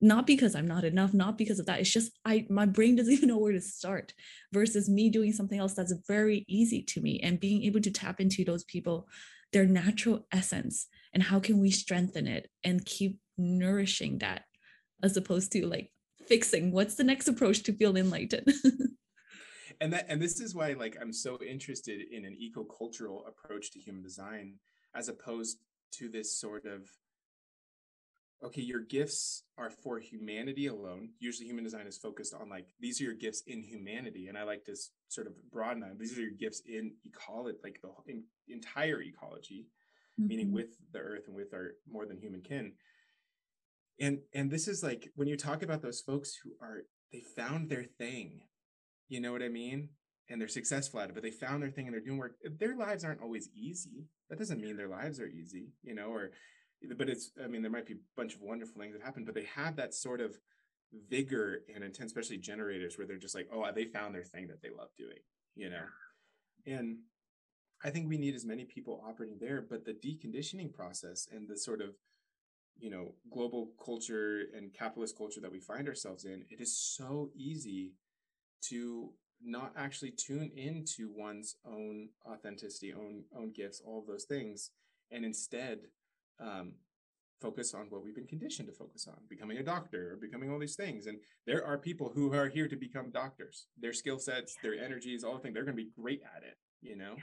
Not because i'm not enough not because of that. It's just i my brain doesn't (laughs) even know where to start versus me doing something else that's very easy to me and being able to tap into those people their natural essence and how can we strengthen it and keep nourishing that as opposed to like fixing. What's the next approach to feel enlightened? (laughs) And that and this is why like i'm so interested in an eco-cultural approach to human design as opposed to this sort of okay your gifts are for humanity alone. Usually human design is focused on like these are your gifts in humanity. And i like to sort of broaden that. These are your gifts in ecology like the in, entire ecology mm-hmm. meaning with the earth and with our more than human kin and and this is like when you talk about those folks who are they found their thing you know what i mean and they're successful at it but they found their thing and they're doing work eh, their lives aren't always easy that doesn't mean their lives are easy you know or eh, but it's i mean there might be a bunch of wonderful things that happen but they have that sort of vigor and intent, especially generators, where they're just like, oh, uh, they found their thing that they love doing, you know? And I think we need as many people operating there, but the deconditioning process and the sort of, you know, global culture and capitalist culture that we find ourselves in, it is so easy to not actually tune into one's own authenticity, own own gifts, all of those things, and instead um, focus on what we've been conditioned to focus on, becoming a doctor or becoming all these things. And there are people who are here to become doctors. Their skill sets, yeah. their energies, all the things, they're going to be great at it, you know.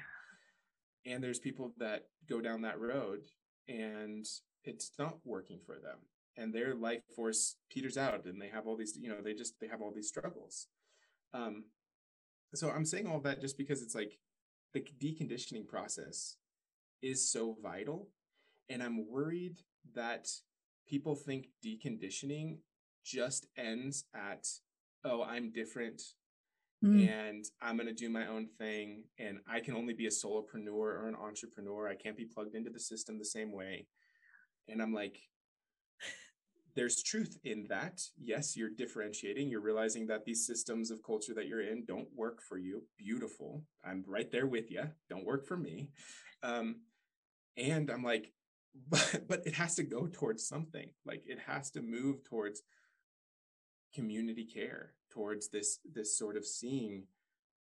Yeah. And there's people that go down that road and it's not working for them and their life force peters out and they have all these you know they just they have all these struggles um so I'm saying all that just because it's like the deconditioning process is so vital. And I'm worried that people think deconditioning just ends at, oh, I'm different mm. and I'm going to do my own thing. And I can only be a solopreneur or an entrepreneur. I can't be plugged into the system the same way. And I'm like, there's truth in that. Yes, you're differentiating. You're realizing that these systems of culture that you're in don't work for you. Beautiful. I'm right there with you. Don't work for me. Um, and I'm like, (laughs) but but it has to go towards something. Like it has to move towards community care, towards this this sort of seeing.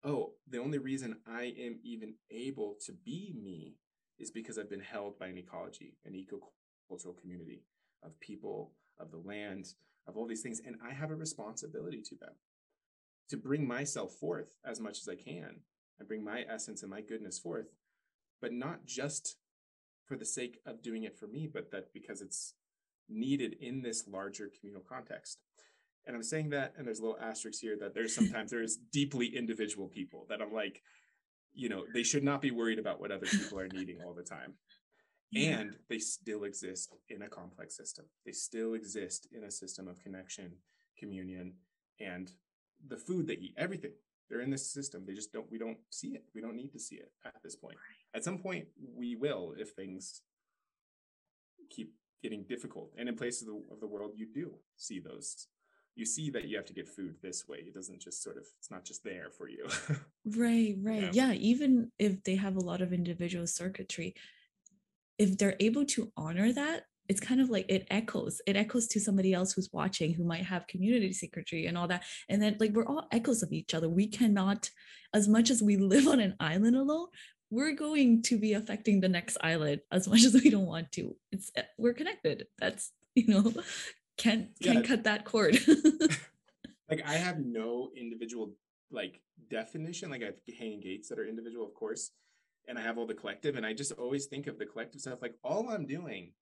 Oh, the only reason I am even able to be me is because I've been held by an ecology, an eco-cultural community of people of the land, of all these things. And I have a responsibility to them to bring myself forth as much as I can and bring my essence and my goodness forth, but not just for the sake of doing it for me, but that because it's needed in this larger communal context. And I'm saying that, and there's a little asterisk here that there's sometimes (laughs) there's deeply individual people that I'm like, you know, they should not be worried about what other people are needing all the time and they still exist in a complex system. They still exist in a system of connection communion and the food they eat everything. They're in this system. They just don't we don't see it. We don't need to see it at this point. At some point we will if things keep getting difficult. And in places of the, of the world you do see those. You see that you have to get food this way. It doesn't just sort of it's not just there for you. (laughs) Right right. Yeah. yeah even if they have a lot of individual circuitry if they're able to honor that it's kind of like it echoes it echoes to somebody else who's watching who might have community circuitry and all that. And then like we're all echoes of each other. We cannot as much as we live on an island alone we're going to be affecting the next island as much as we don't want to. It's eh, we're connected. That's you know can't can't yeah. cut that cord. (laughs) Like i have no individual like definition like i have hanging gates that are individual of course and I have all the collective, and I just always think of the collective stuff like all I'm doing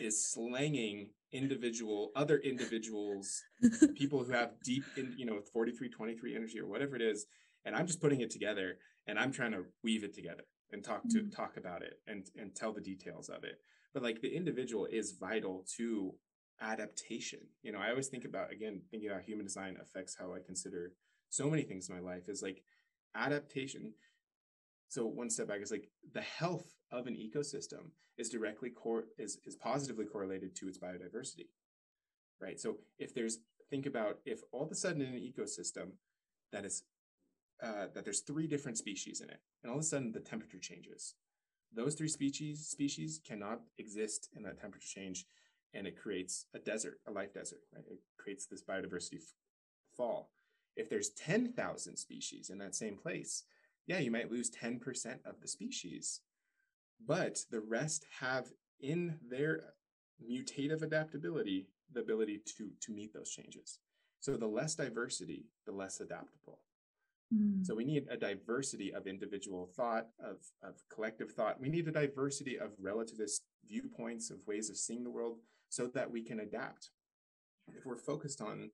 is slanging individual other individuals (laughs) people who have deep in you know 43 23 energy or whatever it is and i'm just putting it together and i'm trying to weave it together and talk to mm-hmm. talk about it and and tell the details of it. But like the individual is vital to adaptation. You know i always think about again thinking about human design affects how i consider so many things in my life is like adaptation so one step back is like the health of an ecosystem is directly core is, is positively correlated to its biodiversity right? So if there's think about if all of a sudden in an ecosystem that is uh, that there's three different species in it and all of a sudden the temperature changes those three species species cannot exist in that temperature change and it creates a desert a life desert right? It creates this biodiversity f- fall. If there's 10,000 species in that same place yeah, you might lose 10% of the species, but the rest have in their mutative adaptability the ability to, to meet those changes. So the less diversity, the less adaptable. Mm. So we need a diversity of individual thought, of, of collective thought. We need a diversity of relativist viewpoints, of ways of seeing the world so that we can adapt. If we're focused on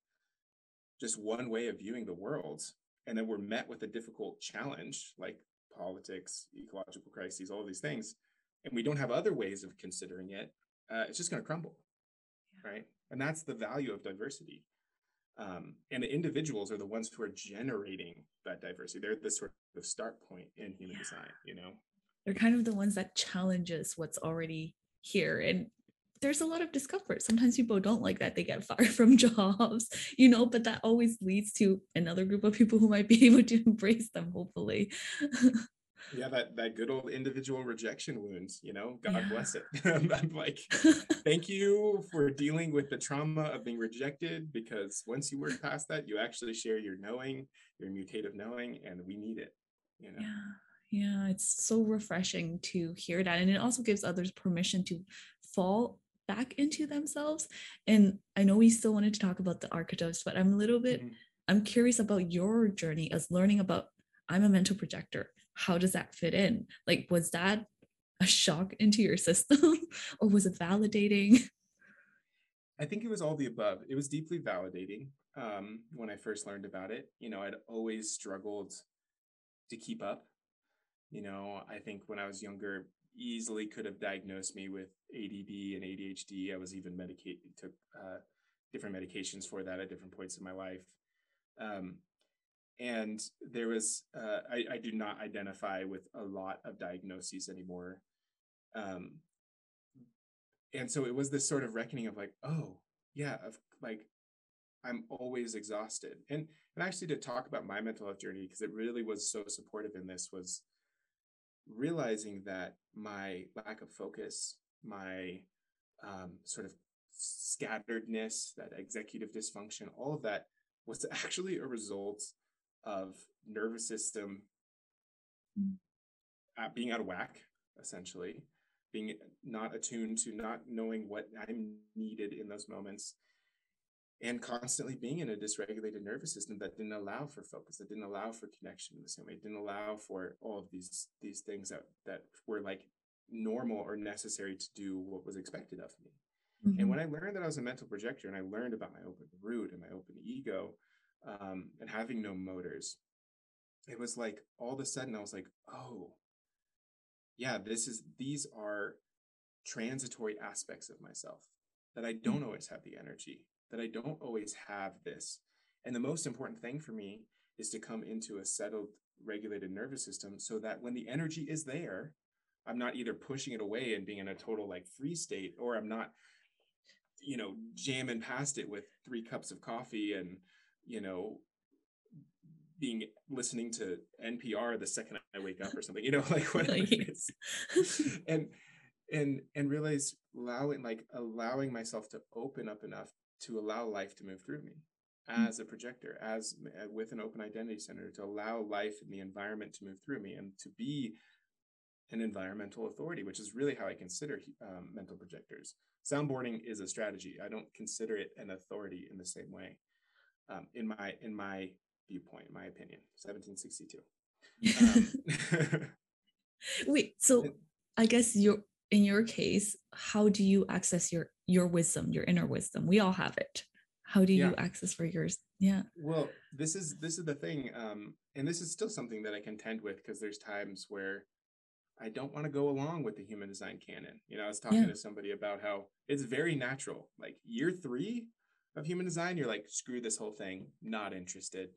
just one way of viewing the world, and then we're met with a difficult challenge like politics, ecological crises, all these things, and we don't have other ways of considering it, uh, it's just going to crumble, yeah. right? And that's the value of diversity. Um, and the individuals are the ones who are generating that diversity. They're the sort of start point in human yeah. design, you know? They're kind of the ones that challenges what's already here. And there's a lot of discomfort. Sometimes people don't like that they get (laughs) fired from jobs, you know, but that always leads to another group of people who might be (laughs) able to embrace them, hopefully. (laughs) yeah, that that good old individual rejection wounds, you know, God yeah. bless it. I'm like, thank you for dealing with the trauma of being rejected because once you work past that, you actually share your knowing, your mutative knowing, and we need it, you know. Yeah. Yeah, it's so refreshing to hear that. And it also gives others permission to fall back into themselves. And I know we still wanted to talk about the archetypes, but I'm a little bit, mm-hmm. I'm curious about your journey as learning about I'm a mental projector. How does that fit in? Like, was that a shock into your system (laughs) or was it validating? I think it was all the above. It was deeply validating um, when I first learned about it. You know, I'd always struggled to keep up. You know, I think when I was younger, easily could have diagnosed me with ADD and ADHD. I was even medicated, took uh, different medications for that at different points in my life. Um, and there was, uh, I, I, do not identify with a lot of diagnoses anymore. Um, and so it was this sort of reckoning of like, oh, yeah, of like, I'm always exhausted. And, and actually to talk about my mental health journey, because it really was so supportive in this was realizing that my lack of focus, my um, sort of scatteredness, that executive dysfunction, all of that was (laughs) actually a result of nervous system mm. being out of whack, essentially, being not attuned to not knowing what I'm needed in those moments, and constantly being in a dysregulated nervous system that didn't allow for focus that didn't allow for connection in the same way didn't allow for all of these these things that that were like normal or necessary to do what was expected of me mm-hmm. and when i learned that i was a mental projector and i learned about my open root and my open ego um, and having no motors it was like all of a sudden i was like oh yeah this is these are transitory aspects of myself that i don't mm-hmm. always have the energy that I don't always have this. And the most important thing for me is to come into a settled, regulated nervous system so that when the energy is there, I'm not either pushing it away and being in a total like free state, or I'm not, you know, jamming past it with three cups of coffee and, you know, being listening to NPR the second I wake up or something, you know, (laughs) (laughs) like whatever it is. and and and realize allowing like allowing myself to open up enough to allow life to move through me mm. as a projector, as uh, with an open identity center, to allow life and the environment to move through me and to be an environmental authority, which is really how I consider um, mental projectors. Soundboarding is a strategy. I don't consider it an authority in the same way. Um, in my in my viewpoint, in my opinion, 1762. (laughs) Um, (laughs) Wait, so I guess you're in your case, how do you access your your wisdom, your inner wisdom? We all have it. How do you access for yours? Yeah. Well, this is this is the thing, um, and this is still something that I contend with because there's times where I don't want to go along with the human design canon. You know, I was talking yeah. to somebody about how it's very natural. Like year three of human design, you're like, screw this whole thing, not interested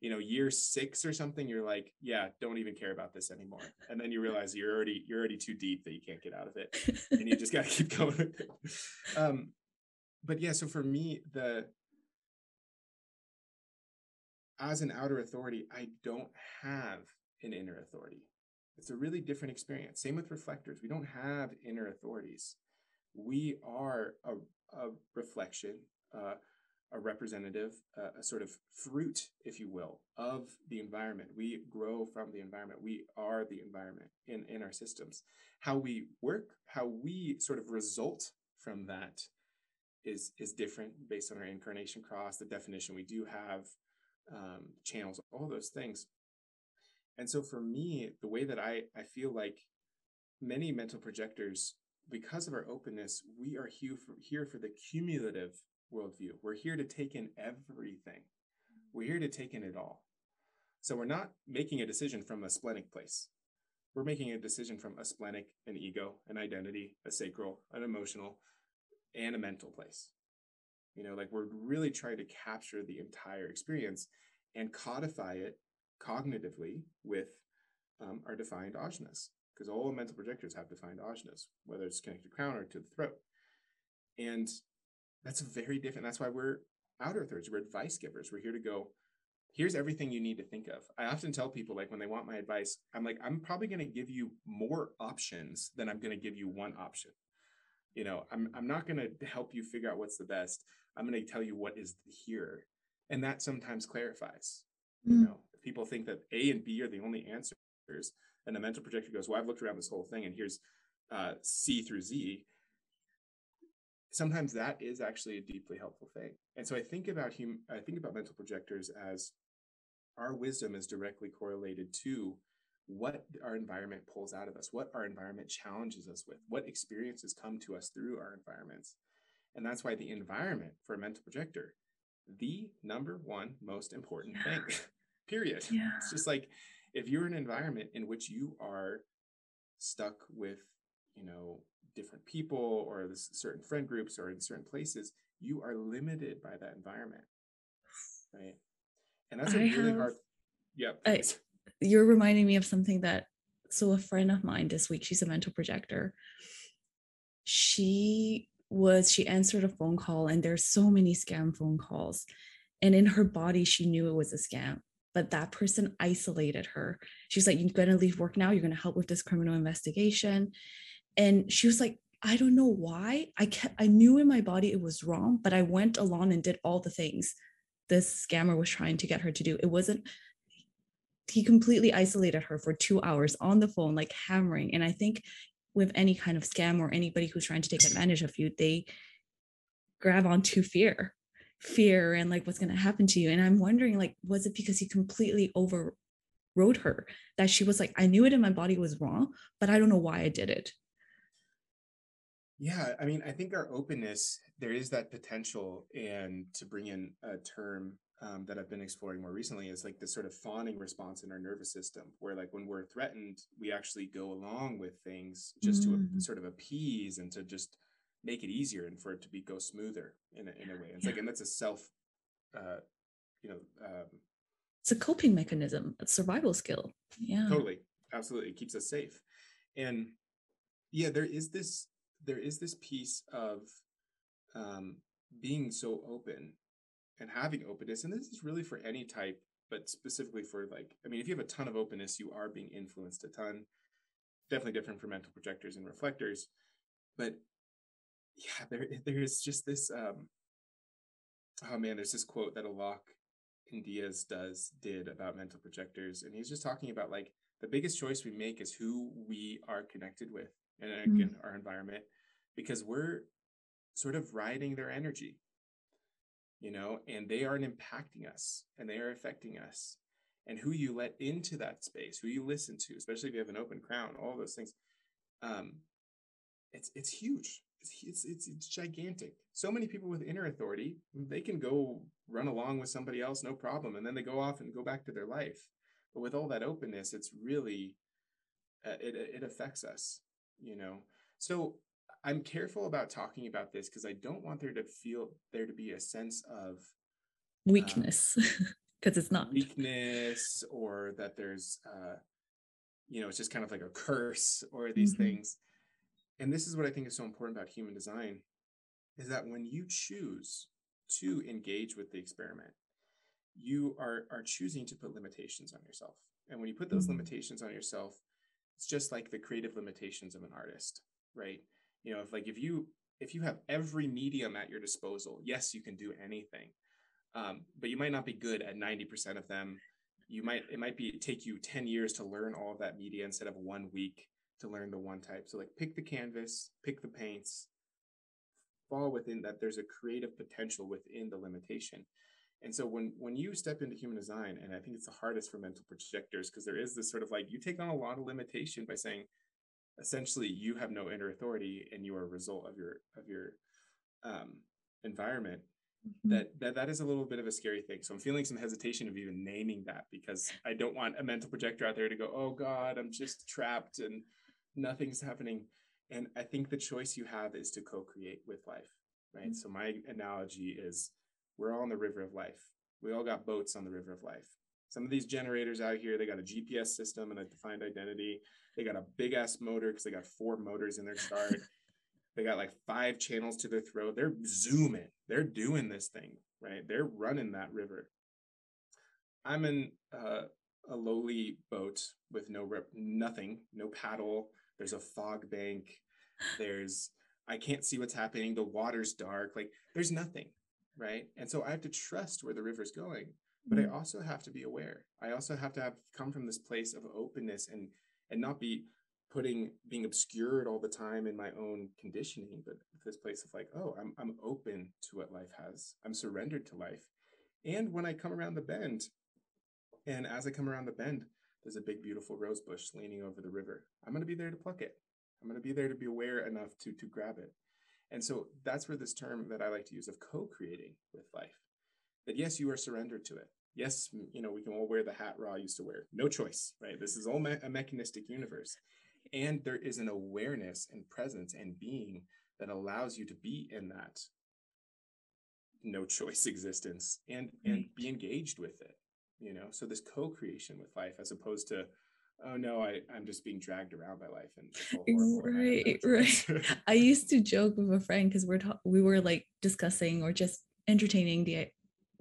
you know year six or something you're like yeah don't even care about this anymore. And then you realize you're already you're already too deep that you can't get out of it and you just (laughs) got to keep going um but yeah so for me the as an outer authority i don't have an inner authority. It's a really different experience. Same with reflectors. We don't have inner authorities. We are a, a reflection uh, a representative, uh, a sort of fruit, if you will, of the environment. We grow from the environment. We are the environment in, in our systems. How we work, how we sort of result from that is is different based on our incarnation cross, the definition we do have, um, channels, all those things. And so for me, the way that I, I feel like many mental projectors, because of our openness, we are here for, here for the cumulative worldview. We're here to take in everything. We're here to take in it all. So we're not making a decision from a splenic place. We're making a decision from a splenic, an ego, an identity, a sacral, an emotional, and a mental place. You know, like we're really trying to capture the entire experience and codify it cognitively with um, our defined ajnas, because all mental projectors have defined ajnas, whether it's connected to crown or to the throat. And that's very different. That's why we're outer thirds. We're advice givers. We're here to go, here's everything you need to think of. I often tell people, like, when they want my advice, I'm like, I'm probably going to give you more options than I'm going to give you one option. You know, I'm, I'm not going to help you figure out what's the best. I'm going to tell you what is here. And that sometimes clarifies. Mm. You know, if people think that A and B are the only answers, and the mental projector goes, Well, I've looked around this whole thing and here's uh, C through Z. Sometimes that is actually a deeply helpful thing. And so I think about hum- I think about mental projectors as our wisdom is directly correlated to what our environment pulls out of us, what our environment challenges us with, what experiences come to us through our environments. And that's why the environment for a mental projector, the number one most important yeah. thing, (laughs) period. Yeah. It's just like if you're in an environment in which you are stuck with, you know, different people or certain friend groups or in certain places, you are limited by that environment. Right. And that's a I really have, hard. Yeah. I, you're reminding me of something that, so a friend of mine this week, she's a mental projector. She was, she answered a phone call and there's so many scam phone calls. And in her body, she knew it was a scam but that person isolated her. She's like, You're gonna leave work now, you're gonna help with this criminal investigation. And she was like, I don't know why. I kept I knew in my body it was wrong, but I went along and did all the things this scammer was trying to get her to do. It wasn't he completely isolated her for two hours on the phone, like hammering. And I think with any kind of scam or anybody who's trying to take advantage of you, they grab onto fear fear and like what's going to happen to you and i'm wondering like was it because he completely overrode her that she was like i knew it in my body was wrong but i don't know why i did it yeah i mean i think our openness there is that potential and to bring in a term um, that I've been exploring more recently is like this sort of fawning response in our nervous system, where like when we're threatened, we actually go along with things just mm-hmm. to sort of appease and to just make it easier and for it to be go smoother in a, in a way. It's yeah. like, and that's a self, uh, you know, um, it's a coping mechanism, a survival skill. Yeah, totally, absolutely, it keeps us safe. And yeah, there is this, there is this piece of um, being so open and having openness, and this is really for any type, but specifically for like, I mean, if you have a ton of openness, you are being influenced a ton. Definitely different for mental projectors and reflectors, but yeah, there (laughs) there's just this um oh man, there's this quote that Alok in Diaz does did about mental projectors, and he's just talking about like the biggest choice we make is who we are connected with and again mm-hmm. our environment because we're sort of riding their energy you know and they aren't impacting us and they are affecting us and who you let into that space who you listen to especially if you have an open crown all those things um it's it's huge it's, it's it's gigantic. So many people with inner authority, they can go run along with somebody else, no problem, and then they go off and go back to their life. But with all that openness, it's really uh, it it affects us, you know. So I'm careful about talking about this because I don't want there to feel there to be a sense of weakness (laughs) because um, it's not weakness or that there's uh you know it's just kind of like a curse or these mm-hmm. things and this is what I think is so important about human design is that when you choose to engage with the experiment, you are, are choosing to put limitations on yourself. And when you put those mm-hmm. limitations on yourself, it's just like the creative limitations of an artist, right? You know, if like if you if you have every medium at your disposal, yes, you can do anything. Um, but you might not be good at 90% of them. You might it might be take you 10 years to learn all of that media instead of one week to learn the one type. So like pick the canvas, pick the paints, fall within that there's a creative potential within the limitation. And so when when you step into human design, and I think it's the hardest for mental projectors because there is this sort of like you take on a lot of limitation by saying essentially you have no inner authority and you are a result of your of your um, environment. Mm-hmm. That, that that is a little bit of a scary thing. So I'm feeling some hesitation of even naming that because I don't want a mental projector out there to go, oh God, I'm just trapped and nothing's happening. And I think the choice you have is to co create with life, right? Mm-hmm. So, my analogy is we're all on the river of life. We all got boats on the river of life. Some of these generators out here, they got a GPS system and a defined identity. They got a big ass motor because they got four motors in their (laughs) start. They got like five channels to their throat. They're zooming. They're doing this thing, right? They're running that river. I'm in uh, a lowly boat with no rep, nothing, no paddle. There's a fog bank. There's I can't see what's happening. The water's dark. Like there's nothing, right? And so I have to trust where the river's going, but mm-hmm. I also have to be aware. I also have to have come from this place of openness and and not be putting being obscured all the time in my own conditioning, but this place of like, oh, I'm I'm open to what life has. I'm surrendered to life. And when I come around the bend, and as I come around the bend, there's a big beautiful rose bush leaning over the river. I'm gonna be there to pluck it. I'm going to be there to be aware enough to to grab it. And so that's where this term that I like to use of co-creating with life. That yes, you are surrendered to it. Yes, you know, we can all wear the hat Ra used to wear. No choice, right? This is all me- a mechanistic universe. And there is an awareness and presence and being that allows you to be in that no choice (laughs) existence and and be engaged with it you know so this co-creation with life as opposed to oh no i i'm just being dragged around by life and right right. (laughs) (laughs) i used to joke with a friend because we're ta- we were like discussing or just entertaining the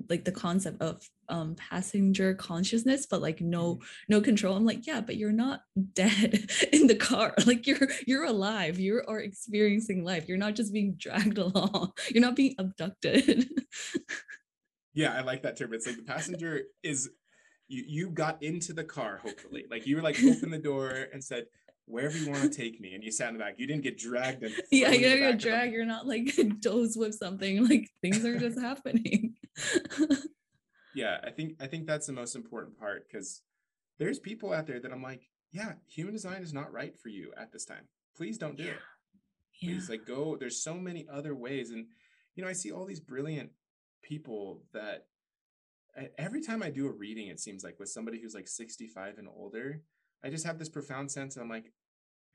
like the concept of um passenger consciousness but like no mm-hmm. no control. I'm like yeah but you're not (laughs) dead in the car. Like you're you're alive. You are experiencing life. You're not just being dragged along. You're not being abducted. Yeah i like that term. It's like the passenger is you you got into the car hopefully. Like you were like open the door and said wherever you want to take me and you sat in the back. You didn't get dragged and yeah you don't get dragged. You're not like (laughs) doze with something. Like things are just happening. (laughs) Yeah i think i think that's the most important part because there's people out there that i'm like yeah human design is not right for you at this time. Please don't do yeah. it. Please yeah. like go there's so many other ways. And you know i see all these brilliant people that every time I do a reading, it seems like with somebody who's like 65 and older, I just have this profound sense. I'm like,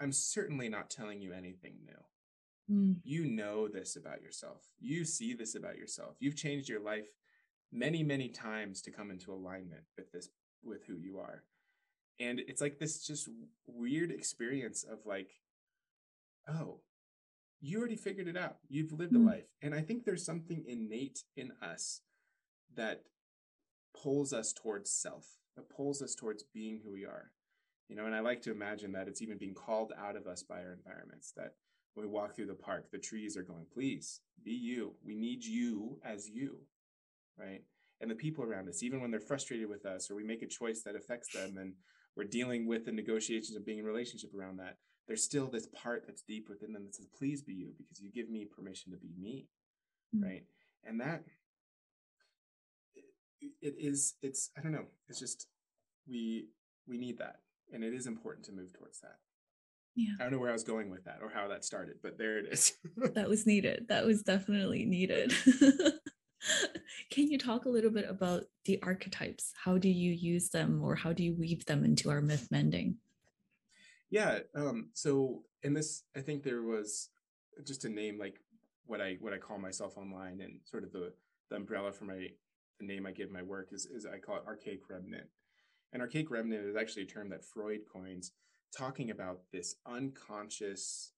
I'm certainly not telling you anything new. Mm. You know this about yourself. You see this about yourself. You've changed your life many, many times to come into alignment with this, with who you are. And it's like this just weird experience of like, oh, you already figured it out. You've lived mm. a life. And I think there's something innate in us that pulls us towards self, that pulls us towards being who we are. You know, and I like to imagine that it's even being called out of us by our environments, that when we walk through the park, the trees are going, please be you. We need you as you, right? And the people around us, even when they're frustrated with us or we make a choice that affects them and we're dealing with the negotiations of being in relationship around that, there's still this part that's deep within them that says, please be you because you give me permission to be me, mm-hmm. right? And that it is it's i don't know it's just we we need that and it is important to move towards that. Yeah. I don't know where i was going with that or how that started but there it is. (laughs) That was needed. That was definitely needed. (laughs) Can you talk a little bit about the archetypes? How do you use them or how do you weave them into our myth mending? Yeah um so in this i think there was just to name like what i what i call myself online and sort of the the umbrella for my the name I give my work is, is I call it archaic remnant. And archaic remnant is actually a term that Freud coins, talking about this unconscious,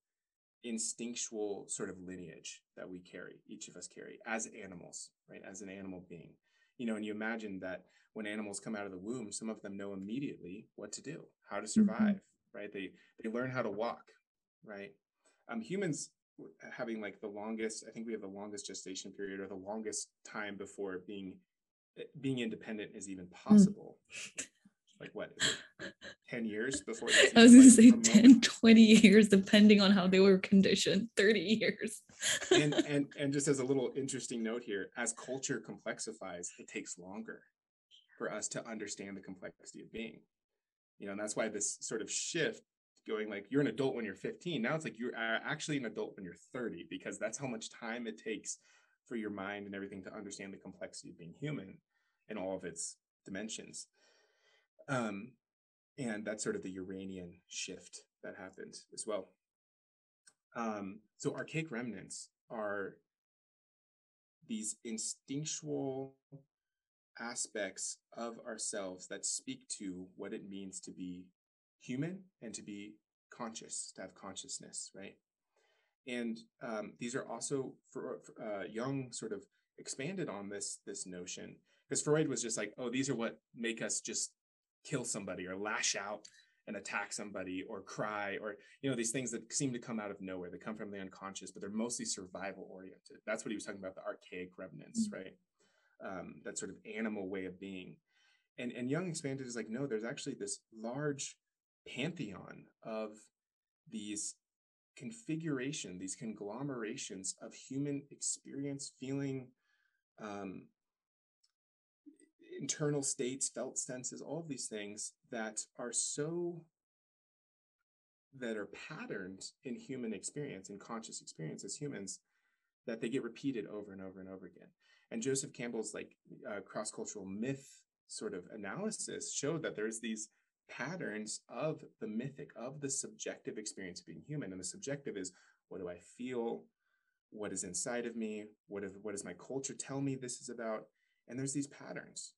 instinctual sort of lineage that we carry, each of us carry as animals, right? As an animal being. You know, and you imagine that when animals come out of the womb, some of them know immediately what to do, how to survive, mm-hmm. right? They they learn how to walk, right? Um, humans having like the longest i think we have the longest gestation period or the longest time before being being independent is even hmm. possible mm. like what (laughs) 10 years before i was going to say 10 moment? 20 years depending on how they were conditioned 30 years and (laughs) and and just as a little interesting note here as culture complexifies it takes longer for us to understand the complexity of being you know and that's why this sort of shift going like you're an adult when you're 15 now it's like you're actually an adult when you're 30 because that's how much time it takes for your mind and everything to understand the complexity of being human and all of its dimensions um, and that's sort of the uranian shift that happened as well um, so archaic remnants are these instinctual aspects of ourselves that speak to what it means to be human and to be conscious, to have consciousness, right? and um, these are also for, for uh, Jung sort of expanded on this this notion because Freud was just like, oh, these are what make us just kill somebody or lash out and attack somebody or cry or you know these things that seem to come out of nowhere. They come from the unconscious but they're mostly survival oriented. That's what he was talking about the archaic remnants mm-hmm. right? Um, that sort of animal way of being. And and Jung expanded is like no there's actually this large pantheon of these configuration these conglomerations of human experience feeling um, internal states, felt senses, all of these things that are so that are patterned in human experience, in conscious experience as humans, that they get repeated over and over and over again. And Joseph Campbell's like uh, cross-cultural myth sort of analysis showed that there's these patterns of the mythic, of the subjective experience of being human. And the subjective is what do I feel? What is inside of me? What, if, what does my culture tell me this is about? And there's these patterns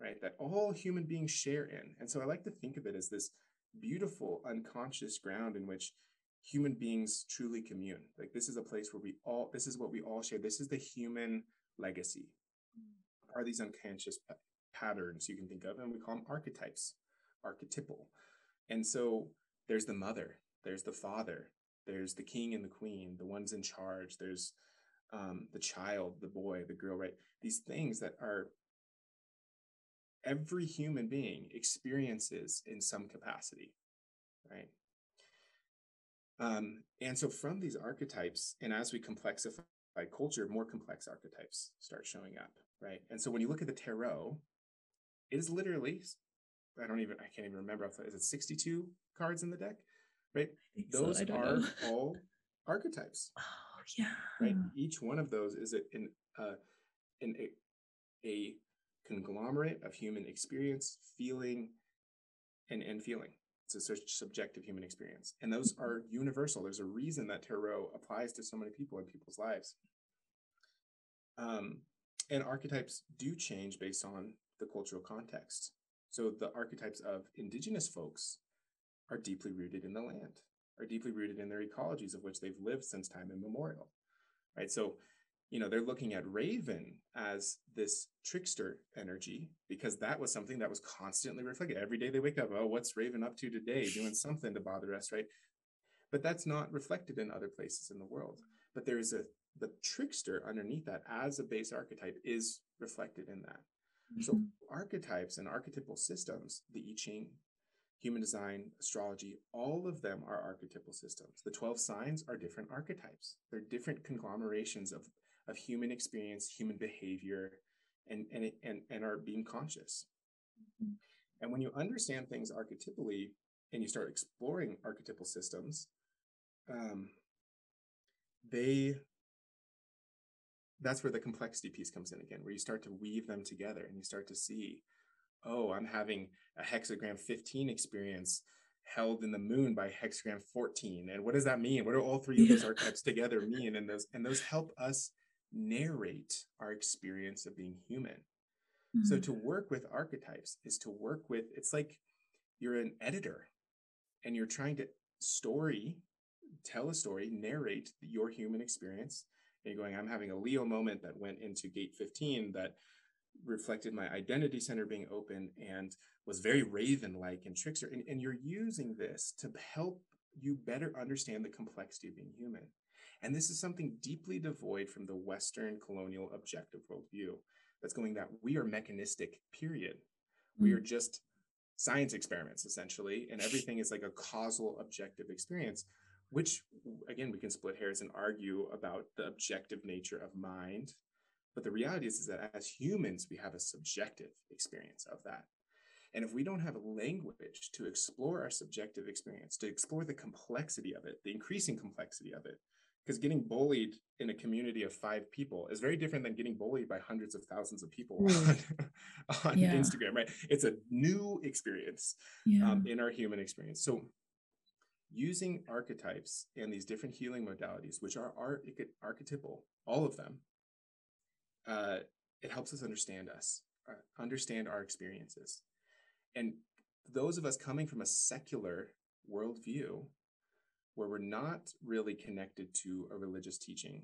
right? That all human beings share in. And so I like to think of it as this beautiful unconscious ground in which human beings truly commune. Like this is a place where we all, this is what we all share. This is the human legacy. Are these unconscious p- patterns you can think of, and we call them archetypes, archetypal. And so there's the mother, there's the father, there's the king and the queen, the ones in charge, there's um, the child, the boy, the girl, right? These things that are every human being experiences in some capacity, right? Um, and so from these archetypes, and as we complexify culture, more complex archetypes start showing up, right? And so when you look at the tarot, it is literally, I don't even, I can't even remember, is it 62 cards in the deck, right? Those so, are (laughs) all archetypes. Oh, yeah. Right? Each one of those is in, uh, in a, a conglomerate of human experience, feeling, and, and feeling. It's a such subjective human experience. And those are universal. There's a reason that tarot applies to so many people in people's lives. Um, and archetypes do change based on the cultural context. So the archetypes of indigenous folks are deeply rooted in the land, are deeply rooted in their ecologies of which they've lived since time immemorial. Right. So you know, they're looking at Raven as this trickster energy because that was something that was constantly reflected. Every day they wake up, oh, what's Raven up to today? Doing (sighs) something to bother us, right? But that's not reflected in other places in the world. But there is a the trickster underneath that as a base archetype is reflected in that. Mm-hmm. So archetypes and archetypal systems, the I Ching, human design, astrology, all of them are archetypal systems. The 12 signs are different archetypes. They're different conglomerations of of human experience, human behavior, and and and, and our being conscious. Mm-hmm. And when you understand things archetypally and you start exploring archetypal systems, um, they that's where the complexity piece comes in again, where you start to weave them together and you start to see, oh, I'm having a hexagram 15 experience held in the moon by hexagram 14 and what does that mean what do all three of those archetypes together mean and those and those help us narrate our experience of being human. Mm-hmm. So to work with archetypes is to work with it's like you're an editor and you're trying to story tell a story, narrate your human experience. And you're going, I'm having a Leo moment that went into gate 15 that reflected my identity center being open and was very raven like and trickster. And, and you're using this to help you better understand the complexity of being human. And this is something deeply devoid from the Western colonial objective worldview that's going that we are mechanistic, period. Mm-hmm. We are mm. just science experiments, essentially, and everything is like a causal objective experience, which, again, we can split hairs and argue about the objective nature of mind. But the reality is, is that as humans, we have a subjective experience of that. And if we don't have a language to explore our subjective experience, to explore the complexity of it, the increasing complexity of it, because getting bullied in a community of five people is very different than getting bullied by hundreds of thousands of people (laughs) mm. on, on yeah. Instagram, right? It's a new experience yeah. um, in our human experience. So, using archetypes and these different healing modalities, which are arch- archetypal, all of them, uh, it helps us understand us, uh, understand our experiences. And those of us coming from a secular worldview where we're not really connected to a religious teaching,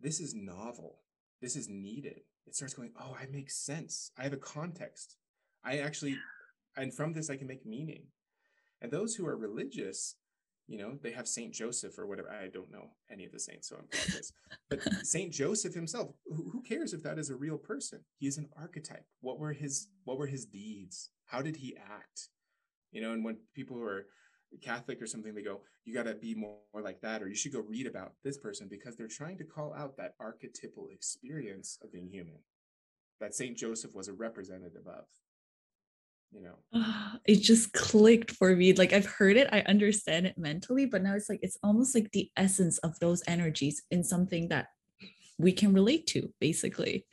this is novel. This is needed. It starts going, oh, I make sense. I have a context. I actually, and from this, I can make meaning. And those who are religious, you know, they have Saint Joseph or whatever. I don't know any of the saints, so I'm apologize. but (laughs) Saint Joseph himself, who, who cares if that is a real person? He is an archetype. What were his What were his deeds? How did he act? You know, and when people are Catholic or something, they go, you got to be more, more like that, or you should go read about this person because they're trying to call out that archetypal experience of being human that Saint Joseph was a representative of. You know, (sighs) it just clicked for me. Like I've heard it, I understand it mentally, but now it's like it's almost like the essence of those energies in something that we can relate to, basically.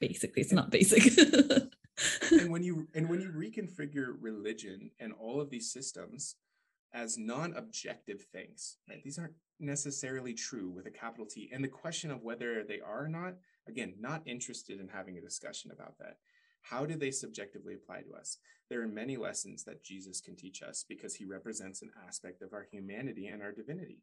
Basically, it's not basic. (laughs) and when you and when you reconfigure religion and all of these systems as non-objective things right? These aren't necessarily true with a capital t. And the question of whether they are or not again not interested in having a discussion about that. How do they subjectively apply to us? There are many lessons that jesus can teach us because he represents an aspect of our humanity and our divinity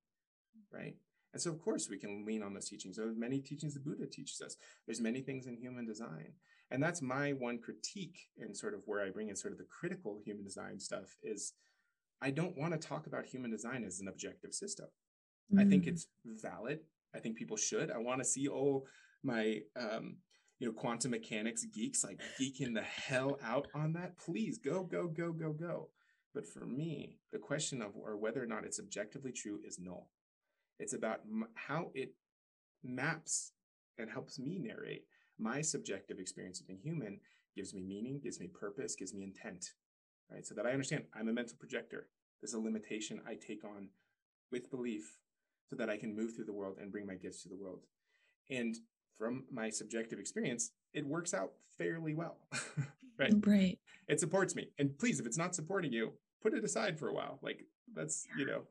right? And so of course we can lean on those teachings. There's many teachings the buddha teaches us. There's many things in human design. And that's my one critique and sort of where i bring in sort of the critical human design stuff is i don't want to talk about human design as an objective system. Mm. i think mm. it's valid. I think people should. I want to see all my um you know quantum mechanics geeks like geeking the hell out on that. Please go go go go go. But for me the question of or whether or not it's objectively true is null. It's about m- how it maps and helps me narrate my subjective experience of being human gives me meaning, gives me purpose, gives me intent, right? So that I understand I'm a mental projector. There's a limitation I take on with belief so that I can move through the world and bring my gifts to the world. And from my subjective experience, it works out fairly well, (laughs) right? Right. It supports me. And please, if it's not supporting you, put it aside for a while. Like that's, you know.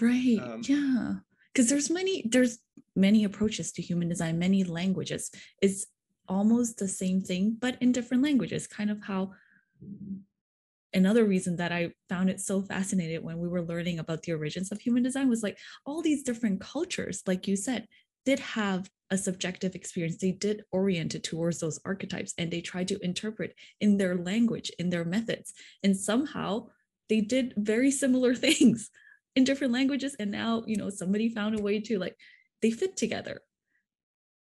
Right. Um, yeah. Because there's many, there's many approaches to human design, many languages. It's almost the same thing, but in different languages, kind of how another reason that I found it so fascinating when we were learning about the origins of human design was like all these different cultures, like you said, did have a subjective experience. They did orient it towards those archetypes and they tried to interpret in their language, in their methods. And somehow they did very similar (laughs) things in different languages. And now, you know, somebody found a way to like, they fit together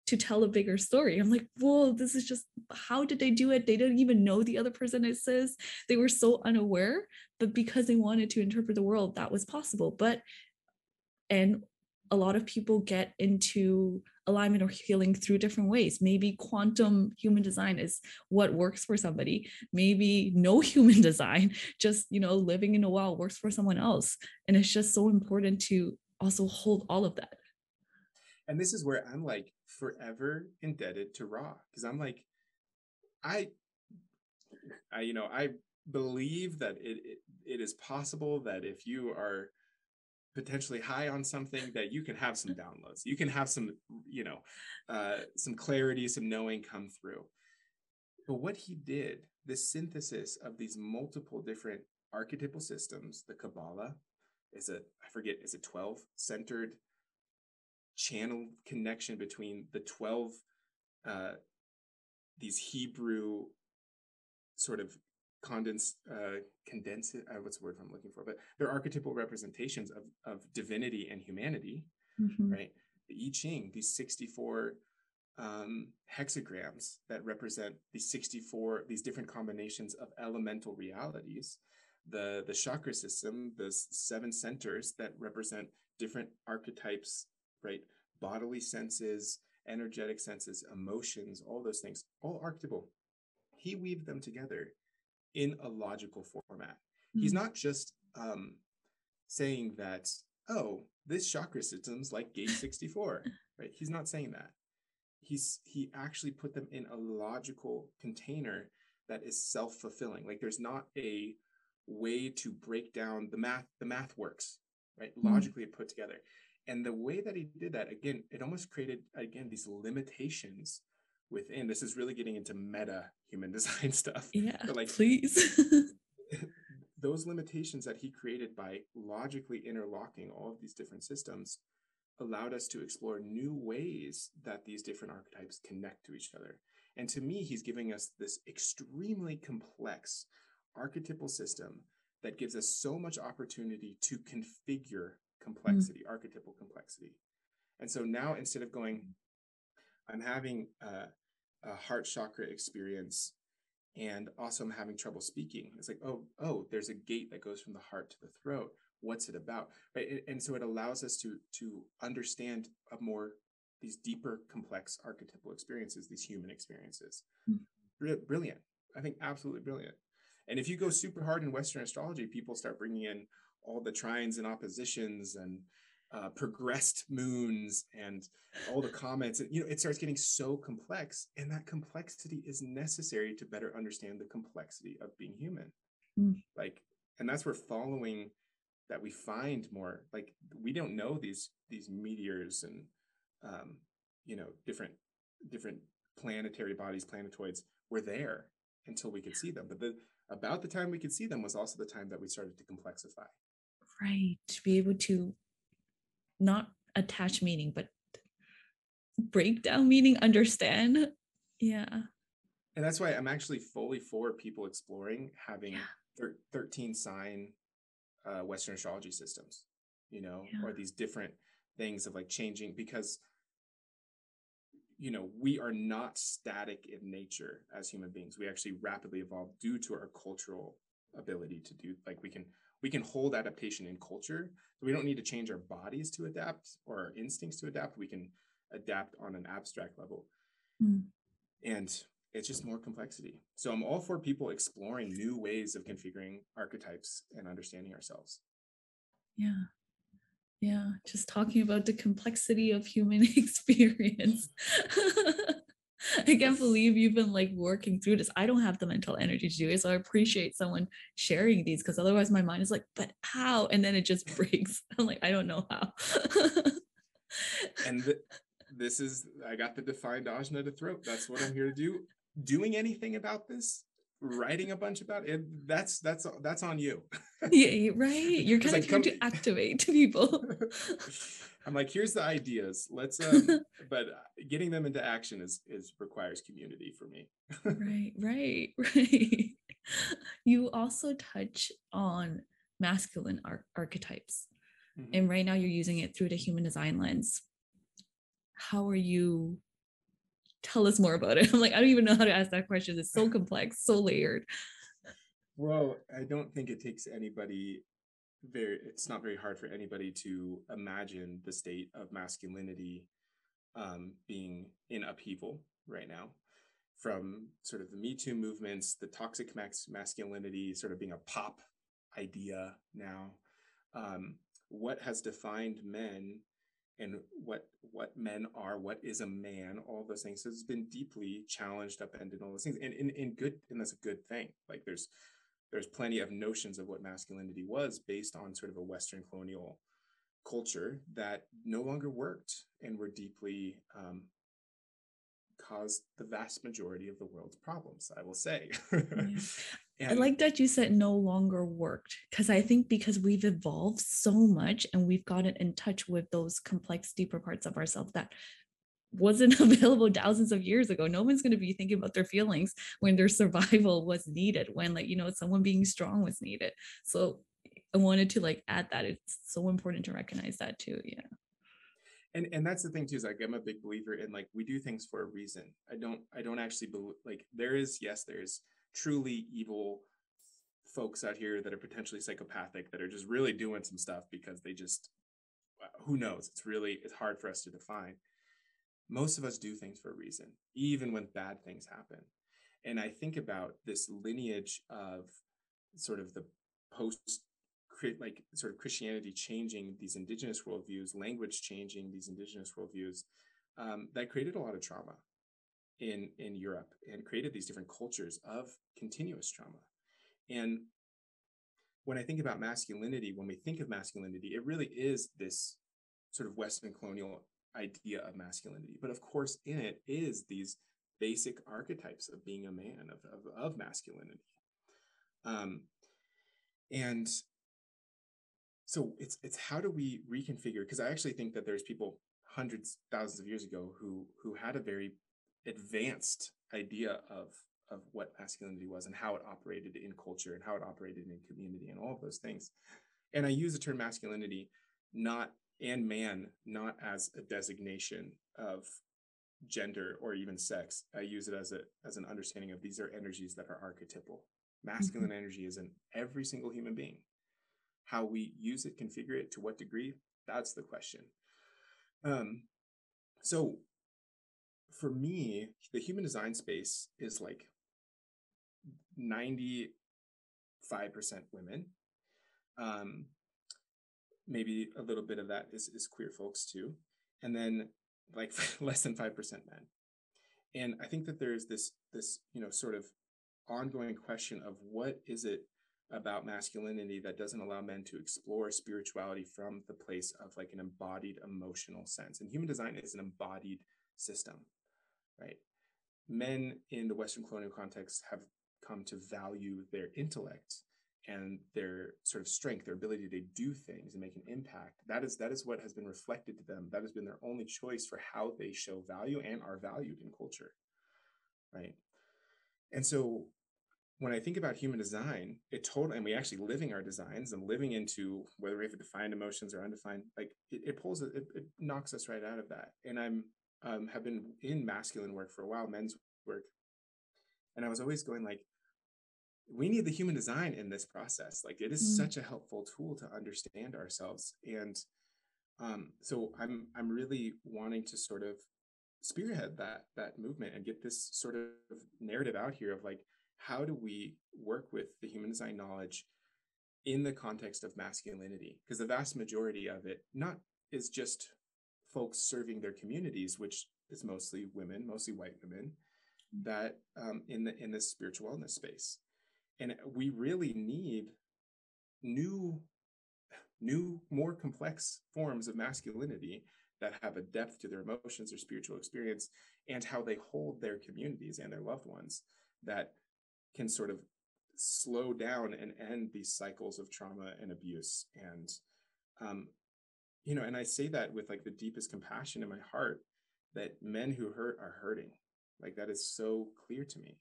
to tell a bigger story. I'm like, whoa, this is just how did they do it? They didn't even know the other person exists. They were so unaware, but because they wanted to interpret the world, that was possible. But and a lot of people get into alignment or healing through different ways. Maybe quantum human design is what works for somebody. Maybe no (laughs) human design, just you know, living in a while works for someone else. And it's just so important to also hold all of that. And this is where I'm like, forever indebted to Ra because I'm like, I, I, you know, I believe that it, it it is possible that if you are potentially high on something that you can have some downloads. You can have some you know uh, some clarity some knowing come through. But what he did this synthesis of these multiple different archetypal systems the kabbalah is a i forget is it 12 centered channel connection between the 12 uh, these Hebrew sort of condense uh, condense uh, what's the word I'm looking for but they're archetypal representations of of divinity and humanity mm-hmm. right the I Ching these 64 um, hexagrams that represent these 64 these different combinations of elemental realities the the chakra system the seven centers that represent different archetypes right? Bodily senses, energetic senses, emotions, all those things, all archetypal. He weaved them together in a logical format. Mm-hmm. He's hmm. not just um, saying that, oh, this chakra system's like gate (laughs) 64, right? He's not saying that. He's he actually put them in a logical container that is self-fulfilling. Like there's not a way to break down the math. The math works, right? Mm-hmm. Logically put together. And the way that he did that, again, it almost created, again, these limitations within. This is really getting into meta human (laughs) design stuff. Yeah, but like, please. (laughs) those limitations that he created by logically interlocking all of these different systems allowed us to explore new ways that these different archetypes connect to each other. And to me, he's giving us this extremely complex archetypal system that gives us so much opportunity to configure complexity, mm. archetypal complexity. And so now instead of going, I'm having a, a heart chakra experience and also I'm having trouble speaking. It's like, oh, oh, there's a gate that goes from the heart to the throat. What's it about? Right. And so it allows us to to understand a more these deeper, complex archetypal experiences, these human experiences. Mm. Brilliant. I think absolutely brilliant. And if you go super hard in Western astrology, people start bringing in all the trines and oppositions and uh, progressed moons and all the comments. You know, it starts getting so complex, and that complexity is necessary to better understand the complexity of being human. Mm. Like, and that's where following that we find more. Like, we don't know these these meteors and um, you know different different planetary bodies, planetoids were there until we could see them. But the about the time we could see them was also the time that we started to complexify. Right. To be able to not attach meaning, but break down meaning, understand. Yeah. And that's why I'm actually fully for people exploring having yeah. thir- 13 sign uh, Western astrology systems, you know, yeah. or these different things of like changing because you know we are not static in nature as human beings we actually rapidly evolve due to our cultural ability to do like we can we can hold adaptation in culture. So we don't need to change our bodies to adapt or our instincts to adapt. We can adapt on an abstract level. Mm. and it's just more complexity. So i'm all for people exploring new ways of configuring archetypes and understanding ourselves. Yeah. Yeah just talking about the complexity of human (laughs) experience (laughs) (laughs) I can't believe you've been like working through this. I don't have the mental energy to do it. So I appreciate someone sharing these because otherwise my mind is like, but how? And then it just (laughs) breaks. I'm like, I don't know how. (laughs) and th- this is, I got the defined ajna to throat. That's what I'm here to do. Doing anything about this writing a bunch about it that's that's that's on you yeah right you're kind of trying to activate people i'm like here's the ideas let's um (laughs) but getting them into action is is requires community for me right (laughs) right (laughs) right you also touch on masculine ar- archetypes mm-hmm. and right now you're using it through the human design lens how are you tell us more about it. I'm like, I don't even know how to ask that question. It's so complex, so layered. Well, I don't think it takes anybody very it's not very hard for anybody to imagine the state of masculinity um, being in upheaval right now. From sort of the me too movements the toxic masculinity sort of being a pop idea now. Um, what has defined men and what what men are, what is a man, all those things has been deeply challenged, upended, all those things, and in good, and that's a good thing. Like there's there's plenty of notions of what masculinity was based on sort of a Western colonial culture that no longer worked and were deeply um, caused the vast majority of the world's problems, I will say. yeah. (laughs) And I like that you said no longer worked because I think because we've evolved so much and we've gotten in touch with those complex, deeper parts of ourselves that wasn't (laughs) available thousands of years ago. No one's going to be thinking about their feelings when their (laughs) survival was needed, when, like, you know, someone being strong was needed. So I wanted to like add that. It's so important to recognize that too. Yeah and and that's the thing too is like i'm a big believer in like we do things for a reason i don't i don't actually believe like there is yes there's truly evil folks out here that are potentially psychopathic that are just really doing some stuff because they just uh, who knows it's really it's hard for us to define most of us do things for a reason even when bad things happen and i think about this lineage of sort of the post like sort of Christianity changing these indigenous worldviews, language changing these indigenous worldviews, um, that created a lot of trauma in in Europe and created these different cultures of continuous trauma. And when I think about masculinity, when we think of masculinity, it really is this sort of Western colonial idea of masculinity. But of course, in it is these basic archetypes of being a man, of, of, of masculinity. Um, and so it's it's how do we reconfigure because i actually think that there's people hundreds thousands of years ago who who had a very advanced idea of of what masculinity was and how it operated in culture and how it operated in community and all of those things and i use the term masculinity not and man not as a designation of gender or even sex. I use it as a as an understanding of these are energies that are archetypal. Masculine mm-hmm. energy is in every single human being. How we use it configure it to what degree? That's the question. Um so for me the human design space is like 95% women. Um maybe a little bit of that is, is queer folks too. And then like (laughs) less than 5% men. And i think that there's this this you know sort of ongoing question of what is it about masculinity that doesn't allow men to explore spirituality from the place of like an embodied emotional sense. And human design is an embodied system right? Men in the western colonial context have come to value their intellect and their sort of strength, their ability to do things and make an impact. That is that is what has been reflected to them. That has been their only choice for how they show value and are valued in culture. Right. And so when I think about human design, it totally and we actually living our designs and living into whether we have defined emotions or undefined, like it, it pulls it, it knocks us right out of that. And I'm um, have been in masculine work for a while, men's work, and I was always going like, we need the human design in this process like it is mm. such a helpful tool to understand ourselves and um, so i'm i'm really wanting to sort of spearhead that that movement and get this sort of narrative out here of like how do we work with the human design knowledge in the context of masculinity because the vast majority of it not is just folks serving their communities which is mostly women mostly white women mm. that um, in the in this spiritual wellness space and we really need new new more complex forms of masculinity that have a depth to their emotions or spiritual experience and how they hold their communities and their loved ones that can sort of slow down and end these cycles of trauma and abuse and um you know and i say that with like the deepest compassion in my heart that men who hurt are hurting. Like that is so clear to me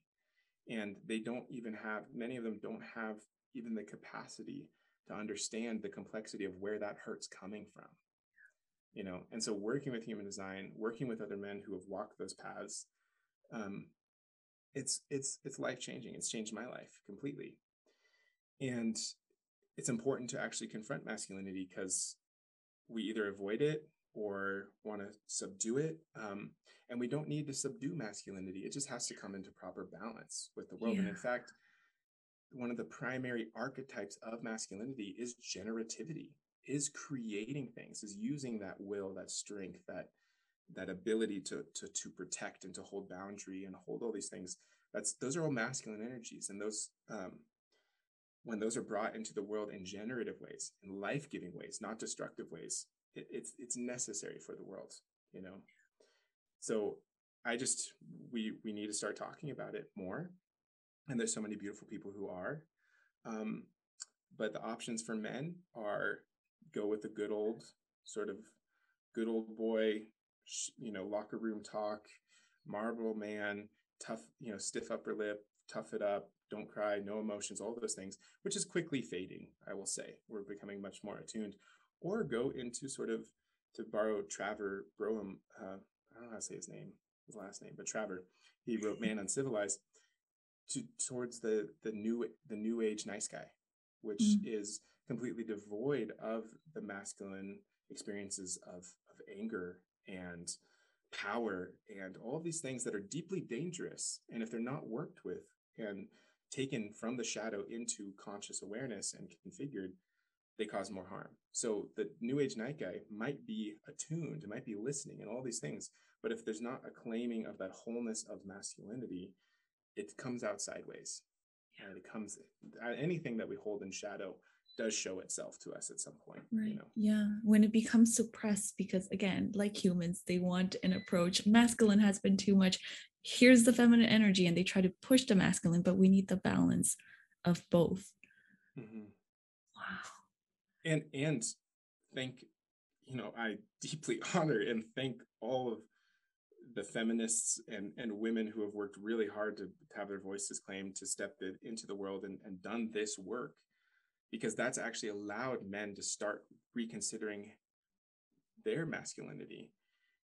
and they don't even have many of them don't have even the capacity to understand the complexity of where that hurt's coming from. You know and so working with human design working with other men who have walked those paths um it's it's it's life changing it's changed my life completely. And it's important to actually confront masculinity because we either avoid it or want to subdue it. Um, and we don't need to subdue masculinity. It just has to come into proper balance with the world. Yeah. And in fact, one of the primary archetypes of masculinity is generativity, is creating things, is using that will, that strength, that that ability to to to protect and to hold boundary and hold all these things. That's those are all masculine energies, and those um, when those are brought into the world in generative ways, in life-giving ways, not destructive ways, it, it's it's necessary for the world you know? So i just we we need to start talking about it more. And there's so many beautiful people who are. Um, but the options for men are go with the good old sort of good old boy you know locker room talk marble man tough you know stiff upper lip tough it up don't cry no emotions all those things which is quickly fading i will say. We're becoming much more attuned or go into sort of to borrow Trevor Brougham. Uh, I don't know how to say his name, his last name, but Trevor. He wrote (laughs) "Man Uncivilized" to towards the the new the new age nice guy, which mm. is completely devoid of the masculine experiences of of anger and power and all of these things that are deeply dangerous. And if they're not worked with and taken from the shadow into conscious awareness and configured, they cause more harm. So the new age night guy might be attuned, might be listening and all these things. But if there's not a claiming of that wholeness of masculinity, it comes out sideways. And it comes anything that we hold in shadow does show itself to us at some point. Right. You know? Yeah. When it becomes suppressed, because again, like humans, they want an approach. Masculine has been too much. Here's the feminine energy, and they try to push the masculine, but we need the balance of both. Mm-hmm. And and thank you know i deeply (laughs) honor and thank all of the feminists and and women who have worked really hard to have their voices claimed to step it into the world and, and done this work because that's actually allowed men to start reconsidering their masculinity.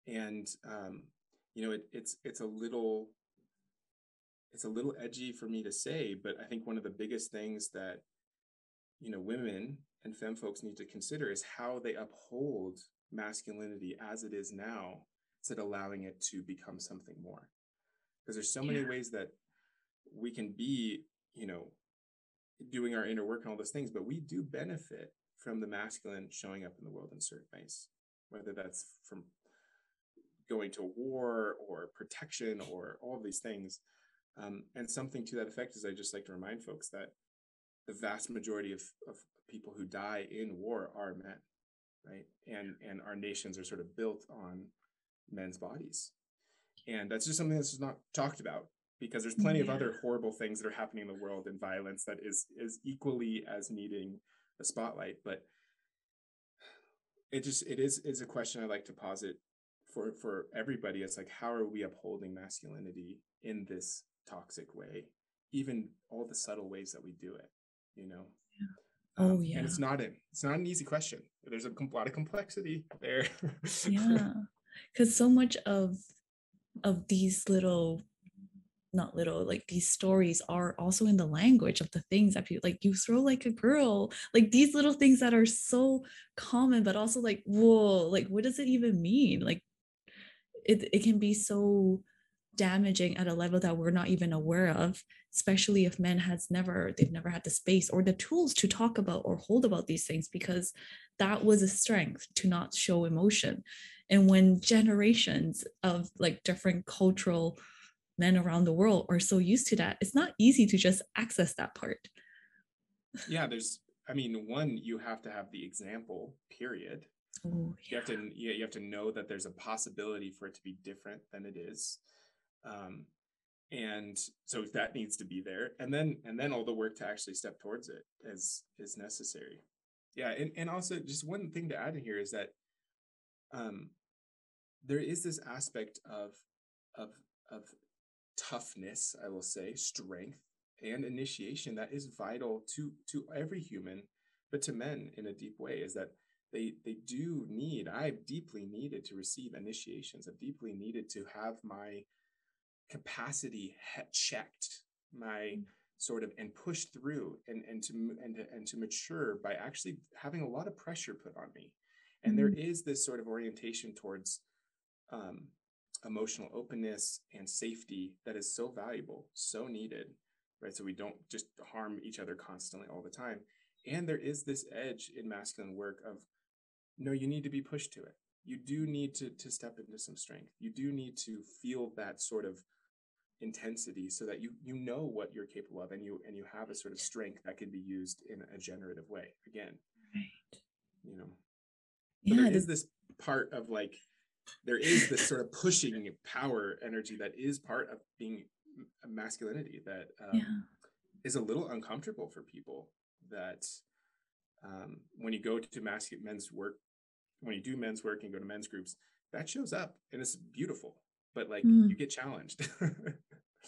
And um, you know it, it's it's a little it's a little edgy for me to say but i think one of the biggest things that you know women and femme folks need to consider is how they uphold masculinity as it is now instead of allowing it to become something more. Because there's so many ways that we can be you know doing our inner work and all those things but we do benefit from the masculine showing up in the world in certain ways whether that's from going to war or protection or all of these things. Um, and something to that effect is i just like to remind folks that the vast majority of, of people who die in war are men right? And and our nations are sort of built on men's bodies. And that's just something that's just not talked about because there's plenty yeah. of other horrible things that are happening in the world and violence that is is equally as needing a spotlight. But it just it is is a question i like to posit for for everybody. It's like how are we upholding masculinity in this toxic way even all the subtle ways that we do it you know? Yeah. Oh yeah and it's not an it's not an easy question. There's a lot of complexity there. Yeah. (laughs) Because so much of of these little not little like these stories are also in the language of the things that people like you throw like a girl like these little things that are so common but also like whoa like what does it even mean? Like it, it can be so damaging at a level that we're not even aware of especially if men has never they've never had the space or the tools to talk about or hold about these things because that was a strength to not show emotion. And when generations of like different cultural men around the world are so used to that it's not easy to just access that part. Yeah there's i mean one you have to have the example period. Ooh, yeah. you have to you have to know that there's a possibility for it to be different than it is um, and so that needs to be there and then and then all the work to actually step towards it is is necessary. Yeah and, and also just one thing to add in here is that um there is this aspect of of of toughness i will say strength and initiation that is vital to to every human but to men in a deep way is that they they do need i've deeply needed to receive initiations. I've deeply needed to have my capacity checked my mm. sort of and pushed through and and to and to, and to mature by actually having a lot of pressure put on me and mm-hmm. there is this sort of orientation towards um, emotional openness and safety that is so valuable so needed right so we don't just harm each other constantly all the time and there is this edge in masculine work of no, you need to be pushed to it. You do need to, to step into some strength. You do need to feel that sort of intensity so that you you know what you're capable of and you and you have a sort of strength that can be used in a generative way again right you know yeah, there is this part of like there is this sort of pushing (laughs) power energy that is part of being a masculinity that um, yeah. is a little uncomfortable for people that um, when you go to masculine men's work when you do men's work and go to men's groups, that shows up and it's beautiful. But like mm. you get challenged. (laughs)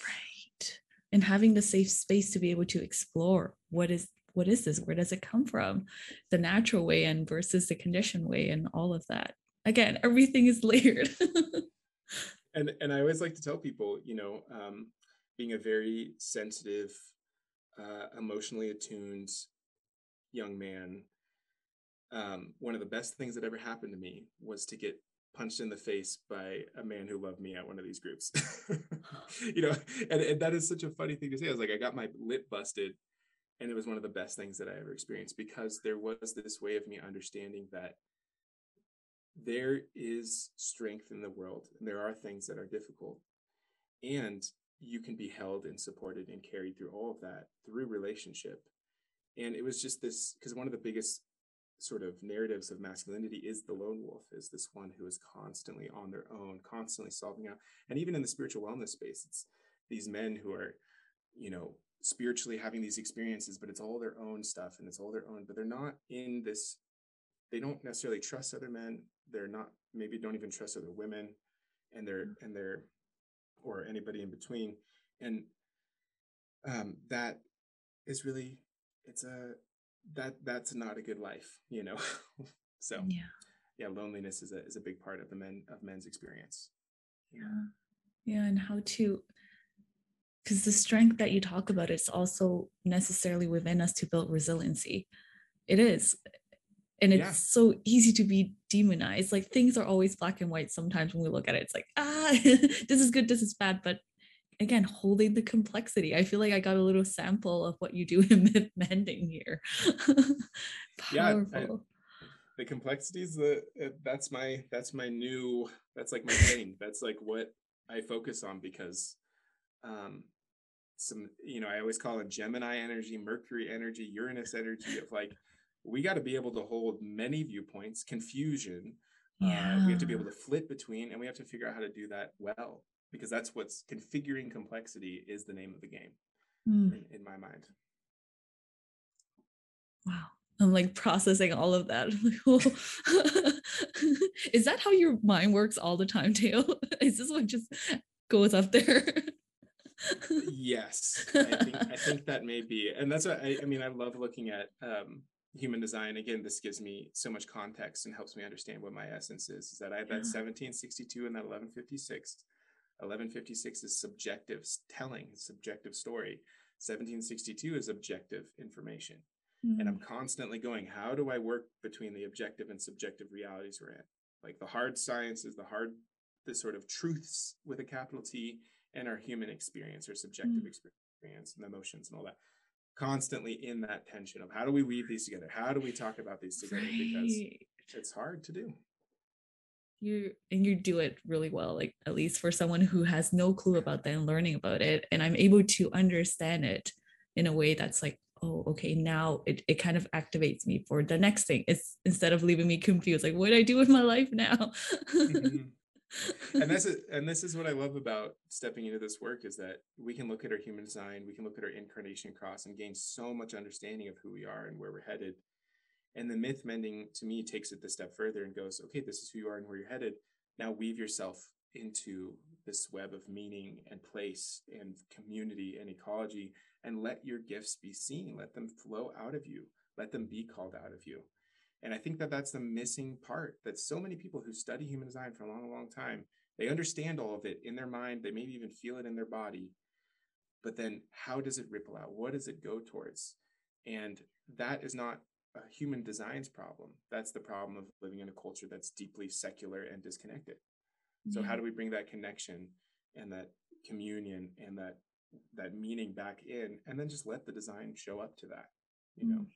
right. And having the safe space to be able to explore what is what is this? Where does it come from? The natural way and versus the conditioned way and all of that. Again, everything is (laughs) layered. and and I always like to tell people, you know, um, being a very sensitive, uh, emotionally attuned young man um, one of the best things that ever happened to me was to get punched in the face by a man who loved me at one of these groups. (laughs) you know, and, and that is such a funny thing to say. I was like, I got my lip busted, and it was one of the best things that I ever experienced because there was this way of me understanding that there is strength in the world, and there are things that are difficult, and you can be held and supported and carried through all of that through relationship. And it was just this because one of the biggest sort of narratives of masculinity is the lone wolf is this one who is constantly on their own constantly solving out and even in the spiritual wellness space it's these men who are you know spiritually having these experiences, but it's all their own stuff and it's all their own, but they're not in this, they don't necessarily trust other men. They're not, maybe don't even trust other women and they're, mm. and they're, or anybody in between. And um, that is really, it's a, that, that's not a good life, you know? (laughs) so yeah, yeah, loneliness is a, is a big part of the men, of men's experience. Yeah. Yeah. And how to, because the strength that you talk about is also necessarily within us to build resiliency it is and it's yeah. so easy to be demonized like things are always black and white sometimes when we look at it it's like ah (laughs) this is good this is bad but again holding the complexity. I feel like i got a little sample of what you do (laughs) in myth mending here. (laughs) Yeah I, the complexities the that's my that's my new that's like my thing. That's like what i focus on because um some you know i always call it gemini energy mercury energy uranus energy of like we got to be able to hold many viewpoints confusion yeah. Uh, we have to be able to flip between and we have to figure out how to do that well because that's what's configuring complexity is the name of the game mm. in, in my mind wow I'm like processing all of that. (laughs) is that how your mind works all the time, Teo? (laughs) Is this what just goes up there? (laughs) yes, I think, I think that may be, and that's what I, I mean. I love looking at um, human design. Again, this gives me so much context and helps me understand what my essence is. Is that I have that 1762 and that 1156. 1156 is subjective telling, subjective story. 1762 is objective information. Mm-hmm. And I'm mm. constantly going, how do I work between the objective and subjective realities we're in? Like the hard sciences, the hard, the sort of truths with a capital T, and our human experience or subjective mm. experience and emotions and all that constantly in that tension of how do we weave these together how do we talk about these together right. because it's hard to do you and you do it really well like at least for someone who has no clue about that and learning about it and i'm able to understand it in a way that's like oh okay now it, it kind of activates me for the next thing it's instead of leaving me confused like what do i do with my life now? Mm-hmm. And that's it (laughs) and this is what i love about stepping into this work is that we can look at our human design we can look at our incarnation cross and gain so much understanding of who we are and where we're headed and the myth mending to me takes it the step further and goes okay this is who you are and where you're headed now weave yourself into this web of meaning and place and community and ecology and let your gifts be seen let them flow out of you let them be called out of you and I think that that's the missing part that so many people who study human design for a long, long time, they understand all of it in their mind. They maybe even feel it in their body. But then how does it ripple out? What does it go towards? And that is not a human designs problem. That's the problem of living in a culture that's deeply secular and disconnected. So how do we bring that connection and that communion and that that meaning back in and then just let the design show up to that, you know? Mm.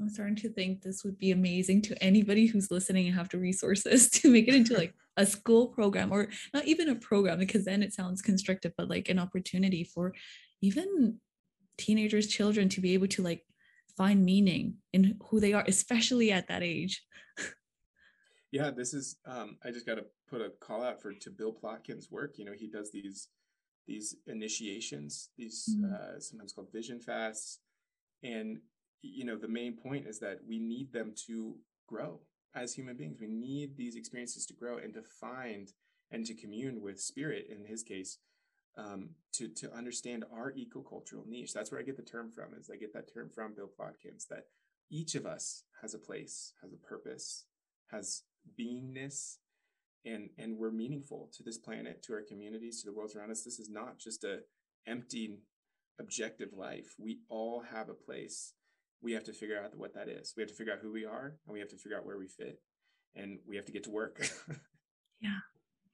I'm starting to think this would be amazing to anybody who's listening and have the resources (laughs) to make it into like a school program or not even a program because then it sounds constrictive, but like an opportunity for even teenagers, children to be able to like find meaning in who they are, especially at that age. (laughs) yeah, this is um I just gotta put a call out for to Bill Plotkin's work. You know, he does these these initiations, these mm. uh sometimes called vision fasts. And you know the main point is that we need them to grow as human beings we need these experiences to grow and to find and to commune with spirit in his case um, to to understand our ecocultural niche that's where i get the term from is i get that term from bill plotkins that each of us has a place has a purpose has beingness and and we're meaningful to this planet to our communities to the worlds around us this is not just a empty objective life we all have a place we have to figure out what that is. We have to figure out who we are and we have to figure out where we fit and we have to get to work. (laughs) yeah.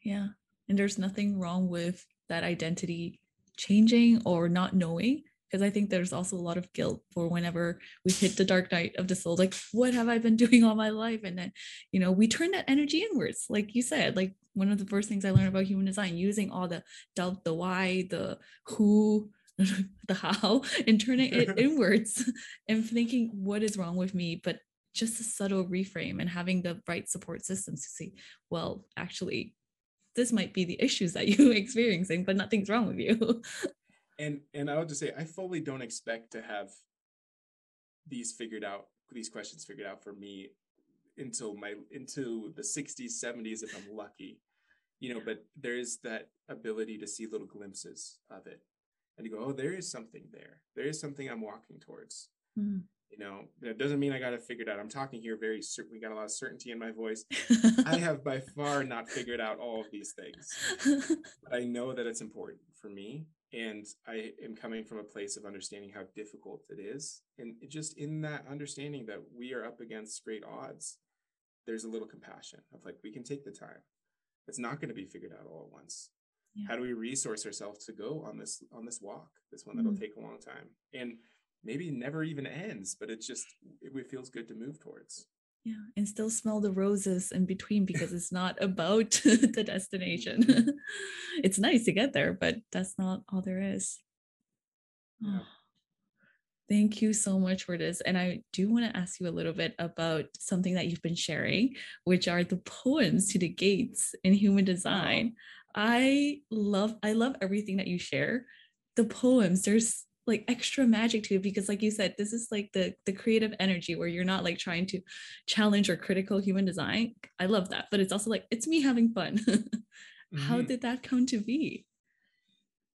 Yeah. And there's nothing wrong with that identity changing or not knowing because I think there's also a lot of guilt for whenever we hit the dark night of the soul like what have I been (laughs) doing all my life? And then you know we turn that energy inwards like you said like one of the first things I learned about human design using all the doubt the why the who (laughs) the how and turning it (laughs) inwards and thinking what is wrong with me but just a subtle reframe and having the right support systems to see well actually this might be the issues that you're (laughs) experiencing but nothing's wrong with you (laughs) and and I'll just say I fully don't expect to have these figured out, these questions figured out for me until my into the 60s, 70s if I'm lucky. You know, but there is that ability to see little glimpses of it and you go, oh, there is something there. There is something I'm walking towards. Mm. You know, it doesn't mean I got it figured out. I'm talking here very certain. We got a lot of certainty in my voice. (laughs) I have by far not figured out all of these things. but I know that it's important for me. And I am coming from a place of understanding how difficult it is. And just in that understanding that we are up against great odds, there's a little compassion of like, we can take the time. It's not going to be figured out all at once yeah. how do we resource ourselves to go on this on this walk this one that'll mm. take a long time and maybe never even ends but it's just it, it feels good to move towards yeah and still smell the roses in between because it's not about (laughs) the destination mm-hmm. (laughs) it's nice to get there but that's not all there is yeah. (sighs) thank you so much for this and i do want to ask you a little bit about something that you've been sharing which are the poems to the gates in human design I love I love everything that you share. The poems, there's like extra magic to it because like you said this is like the the creative energy where you're not like trying to challenge or critical human design. I love that but it's also like it's me having fun. (laughs) Mm-hmm. how did that come to be?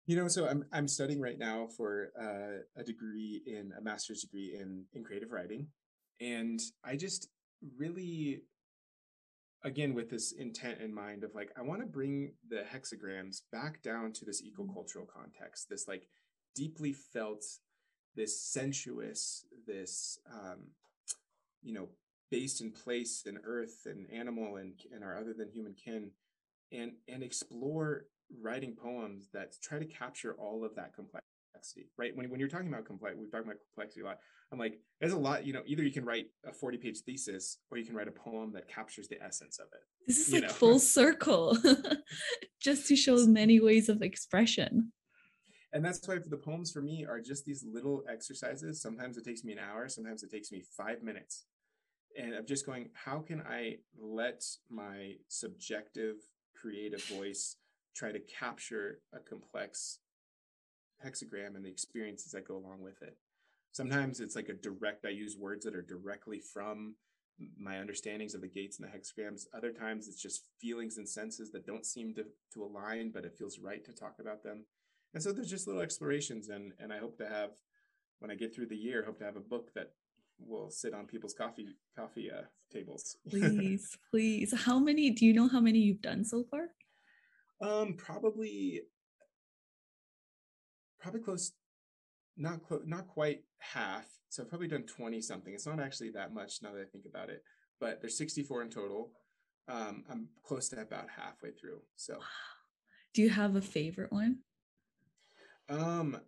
You know so i'm i'm studying right now for uh, a degree in a master's degree in in creative writing. And i just really again with this intent in mind of like i want to bring the hexagrams back down to this ecocultural context this like deeply felt this sensuous this um you know based in place and earth and animal and and our other than human kin and and explore writing poems that try to capture all of that complexity right when, when you're talking about complex we've talked about complexity a lot I'm like, there's a lot, you know, either you can write a 40 page thesis or you can write a poem that captures the essence of it. This is like know? full circle, (laughs) just to show many ways of expression. And that's why the poems for me are just these little exercises. Sometimes it takes me an hour, sometimes it takes me five minutes. And I'm just going, how can I let my subjective creative voice try to capture a complex hexagram and the experiences that go along with it? Sometimes it's like a direct, I use words that are directly from my understandings of the gates and the hexagrams. Other times it's just feelings and senses that don't seem to, to align, but it feels right to talk about them. And so there's just little explorations and and I hope to have when I get through the year, hope to have a book that will sit on people's coffee coffee uh, tables. (laughs) please, please. How many do you know how many you've done so far? Um probably probably close not close not quite half. So I've probably done 20 something. It's not actually that much now that I think about it, but there's 64 in total. Um, I'm close to about halfway through. So do you have a favorite one? Um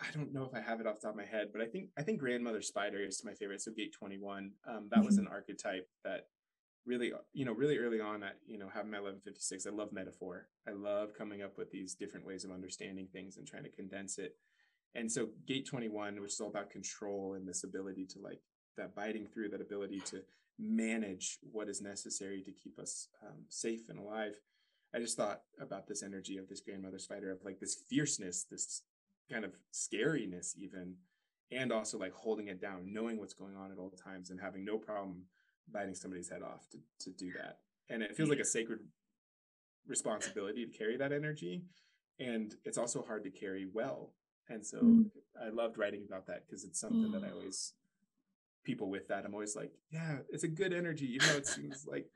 I don't know if I have it off the top of my head, but I think I think grandmother spider is my favorite. So gate 21. Um, that mm-hmm. was an archetype that really you know really early on at you know having my 1156 i love metaphor i love coming up with these different ways of understanding things and trying to condense it and so gate 21 which is all about control and this ability to like that biting through that ability to manage what is necessary to keep us um, safe and alive i just thought about this energy of this grandmother spider of like this fierceness this kind of scariness even and also like holding it down knowing what's going on at all times and having no problem biting somebody's head off to, to do that. And it feels like a sacred responsibility to carry that energy. And it's also hard to carry well. And so mm. I loved writing about that because it's something that I mm. always, people with that, I'm always like, yeah, it's a good energy, even though it seems like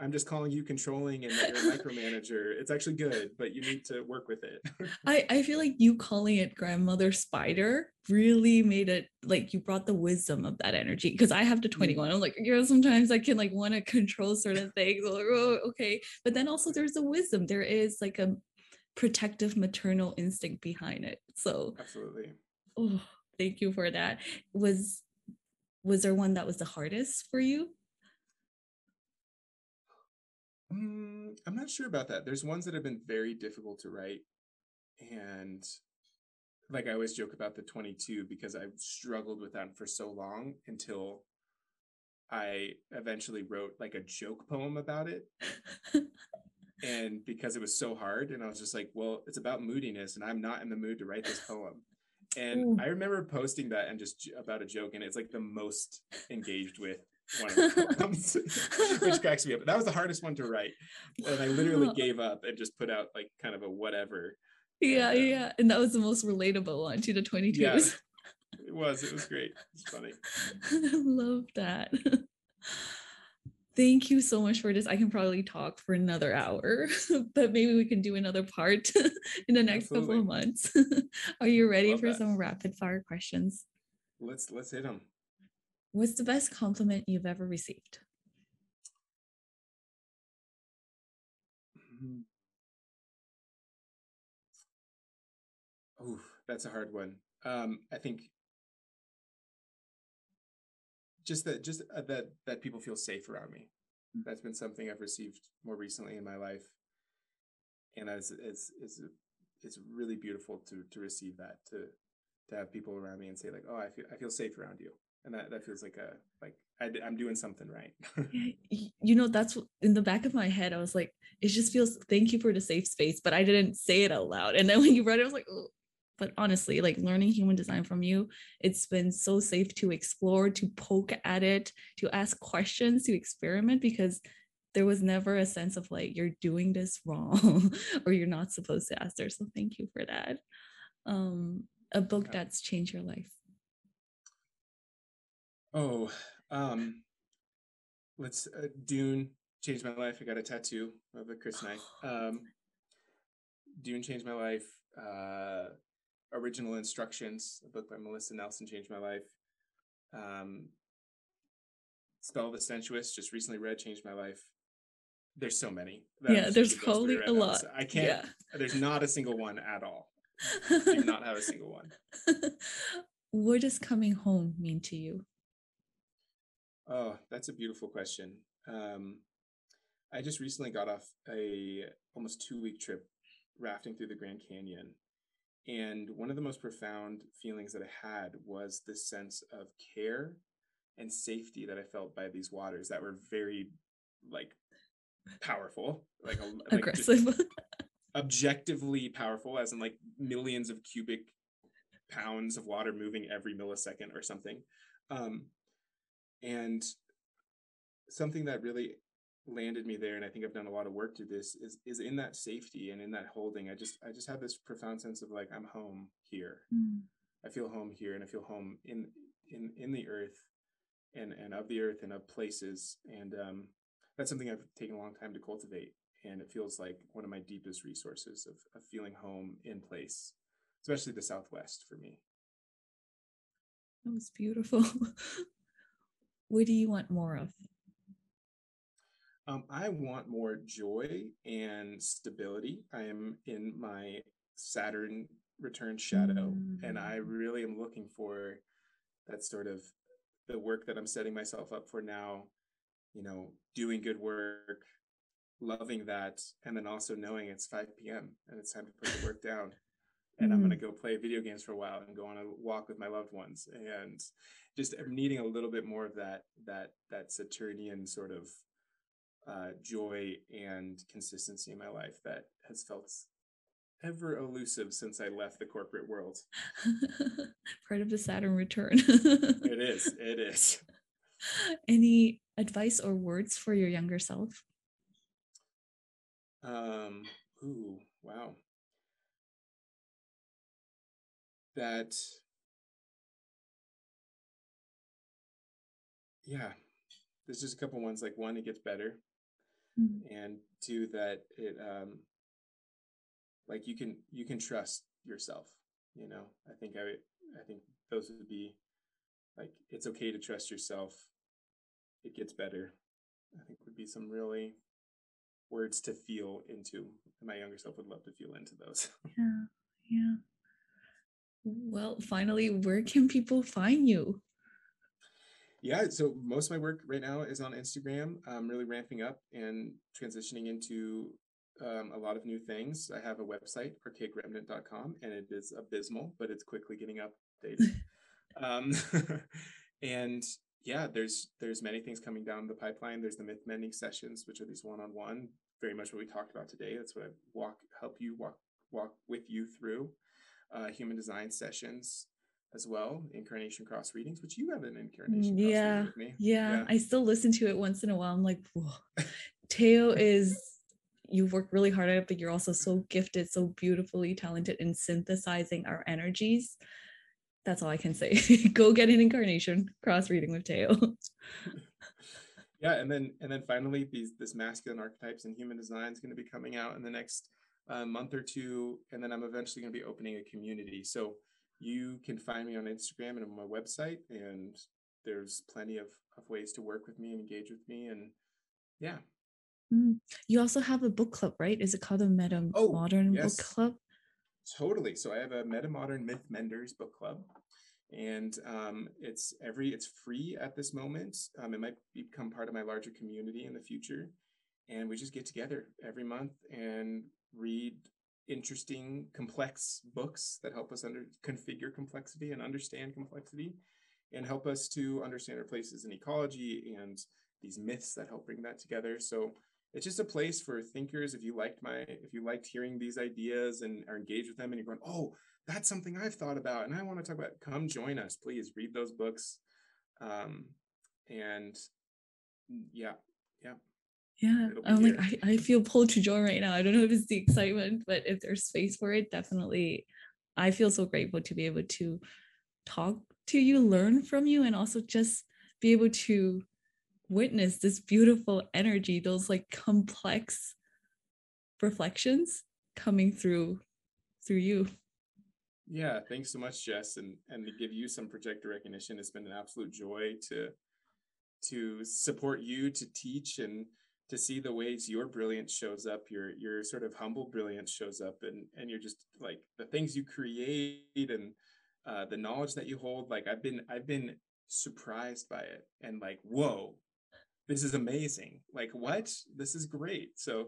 I'm just calling you controlling and that you're a (laughs) micromanager. It's actually good, but you need to work with it. (laughs) I, I feel like you calling it grandmother spider really made it like you brought the wisdom of that energy. Cause I have the 21. Mm. I'm like, you know, sometimes I can like want to control certain things. Like, oh, okay. But then also there's the wisdom. There is like a protective maternal instinct behind it. So absolutely. Oh, thank you for that. Was was there one that was the hardest for you? Mm, I'm not sure about that. There's ones that have been very difficult to write. And like I always joke about the 22 because I struggled with that for so long until I eventually wrote like a joke poem about it. and because it was so hard and i was just like well it's about moodiness and i'm not in the mood to write this poem and Ooh. i remember posting that and just j- about a joke and it's like the most engaged with one of the poems which cracks me up that was the hardest one to write and i literally (laughs) gave up and just put out like kind of a whatever Yeah, And, um, yeah. And that was the most relatable one to the 22s. Yeah. it was it was great it's funny (laughs) I love that. (laughs) Thank you so much for this. I can probably talk for another hour, but maybe we can do another part in the next couple of months. Are you ready for that. some rapid fire questions? let's let's hit them What's the best compliment you've ever received? Oh, that's a hard one. Um, I think just that just uh, that that people feel safe around me. Mm. That's been something I've received more recently in my life, and as it's it's it's really beautiful to to receive that to to have people around me and say like, oh, I feel I feel safe around you, and that that feels like a like I'm doing something right. (laughs) Yeah, you know, that's in the back of my head. I was like, it just feels thank you for the safe space, but I didn't say it out loud. And then when you read it, I was like, oh. But honestly, like learning human design from you, it's been so safe to explore, to poke at it, to ask questions, to experiment because there was never a sense of like you're doing this (laughs) wrong or you're not supposed to ask there. So thank you for that. Um, a book Yeah. that's changed your life. Oh, um, let's uh, Dune changed my life. I got a tattoo of a crysknife. (sighs) Um, Dune changed my life. Uh, Original Instructions, a book by Melissa Nelson, changed my life. Um, Spell of the Sensuous, just recently read, changed my life. There's so many. that Yeah, there's probably a lot. I can't. Yeah. There's not a single one at all. (laughs) Do not have a single one. (laughs) what does coming home mean to you? Oh, that's a beautiful question. Um, I just recently got off a almost two week trip rafting through the Grand Canyon, and one of the most profound feelings that I had was this sense of care and safety that I felt by these waters that were very like powerful, like, a, (laughs) like Aggressive. (laughs) objectively powerful, as in like millions of cubic pounds of water moving every millisecond or something. Um, and something that really landed me there, and I think I've done a lot of work through this, is is in that safety and in that holding. I just I just have this profound sense of like I'm home here. Mm, I feel home here, and I feel home in in in the earth, and and of the earth and of places, and um, that's something I've taken a long time to cultivate, and it feels like one of my deepest resources of of feeling home in place, especially the Southwest for me. that was beautiful. (laughs) what do you want more of? Um, I want more joy and stability. I am in my Saturn return shadow, and I Mm. really am looking for that sort of the work that I'm setting myself up for now. You know, doing good work, loving that, and then also knowing it's 5 p.m. and it's time to put the work down. And I'm Mm. gonna go play video games for a while and go on a walk with my loved ones, and just I'm needing a little bit more of that that that Saturnian sort of uh, joy and consistency in my life that has felt ever elusive since I left the corporate world. (laughs) Part of the Saturn return. (laughs) It is. It is. Any advice or words for your younger self? Um. Ooh. Wow. That. Yeah. There's just a couple ones. Like one, it gets better, Mm, and two, that it um. Like you can you can trust yourself. You know. I think I I think those would be like it's okay to trust yourself. It gets better. I think would be some really words to feel into. My younger self would love to feel into those. Yeah, yeah. Well, finally, where can people find you? yeah, so most of my work right now is on Instagram. I'm really ramping up and transitioning into um, a lot of new things. I have a website, archaicremnant.com, and it is abysmal, but it's quickly getting updated. (laughs) um, (laughs) and yeah, there's there's many things coming down the pipeline. There's the myth mending sessions, which are these one-on-one very much what we talked about today. That's what I walk help you walk walk with you through uh, human design sessions as well, incarnation cross readings, which you have an incarnation. Yeah, yeah, yeah, I still listen to it once in a while. I'm like, whoa. Teo (laughs) is you work really hard at it, but you're also so gifted, so beautifully talented in synthesizing our energies. That's all I can say. (laughs) Go get an incarnation cross reading with Teo. (laughs) yeah, and then and then finally, these this masculine archetypes and human design is going to be coming out in the next uh, month or two, and then I'm eventually going to be opening a community. So you can find me on Instagram and on my website, and there's plenty of, of ways to work with me and engage with me. And yeah. Mm. You also have a book club, right? Is it called the Meta oh, Modern yes. Book Club? Totally. So I have a Meta Modern Myth Menders book club. And um, it's every it's free at this moment. Um, it might become part of my larger community in the future. And we just get together every month and read interesting, complex books that help us under configure complexity and understand complexity and help us to understand our places in ecology and these myths that help bring that together. So it's just a place for thinkers. If you liked my, if you liked hearing these ideas and are engaged with them and you're going, oh, that's something I've thought about and I want to talk about, come join us, please read those books. Um, and yeah, yeah. Yeah, I'm like I, I feel pulled to join right now. I don't know if it's the excitement, but if there's space for it, definitely. I feel so grateful to be able to talk to you, learn from you, and also just be able to witness this beautiful energy, those like complex reflections coming through through you. Yeah, thanks so much, Jess, and and to give you some projector recognition, it's been an absolute joy to to support you, to teach, and to see the ways your brilliance shows up your your sort of humble brilliance shows up and and you're just like the things you create and uh, the knowledge that you hold like i've been i've been surprised by it and like whoa this is amazing. Like what? This is great. So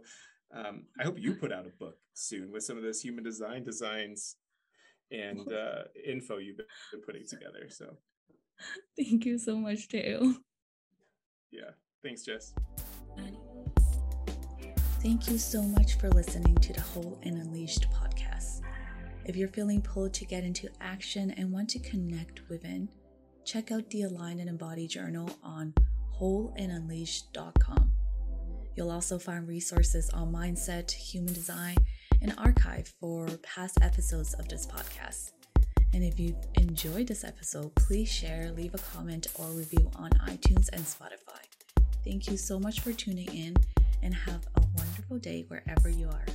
um, i hope you put out a book soon with some of those human design designs and (laughs) uh, info you've been putting together so. Thank you so much Teo. yeah. Thanks jess Thank you so much for listening to the Whole and Unleashed podcast. If you're feeling pulled to get into action and want to connect within, check out the Align and Embody journal on wholeandunleashed.com. You'll also find resources on mindset, human design, and archive for past episodes of this podcast. And if you enjoyed this episode, please share, leave a comment, or review on iTunes and Spotify. Thank you so much for tuning in and have a wonderful day wherever you are.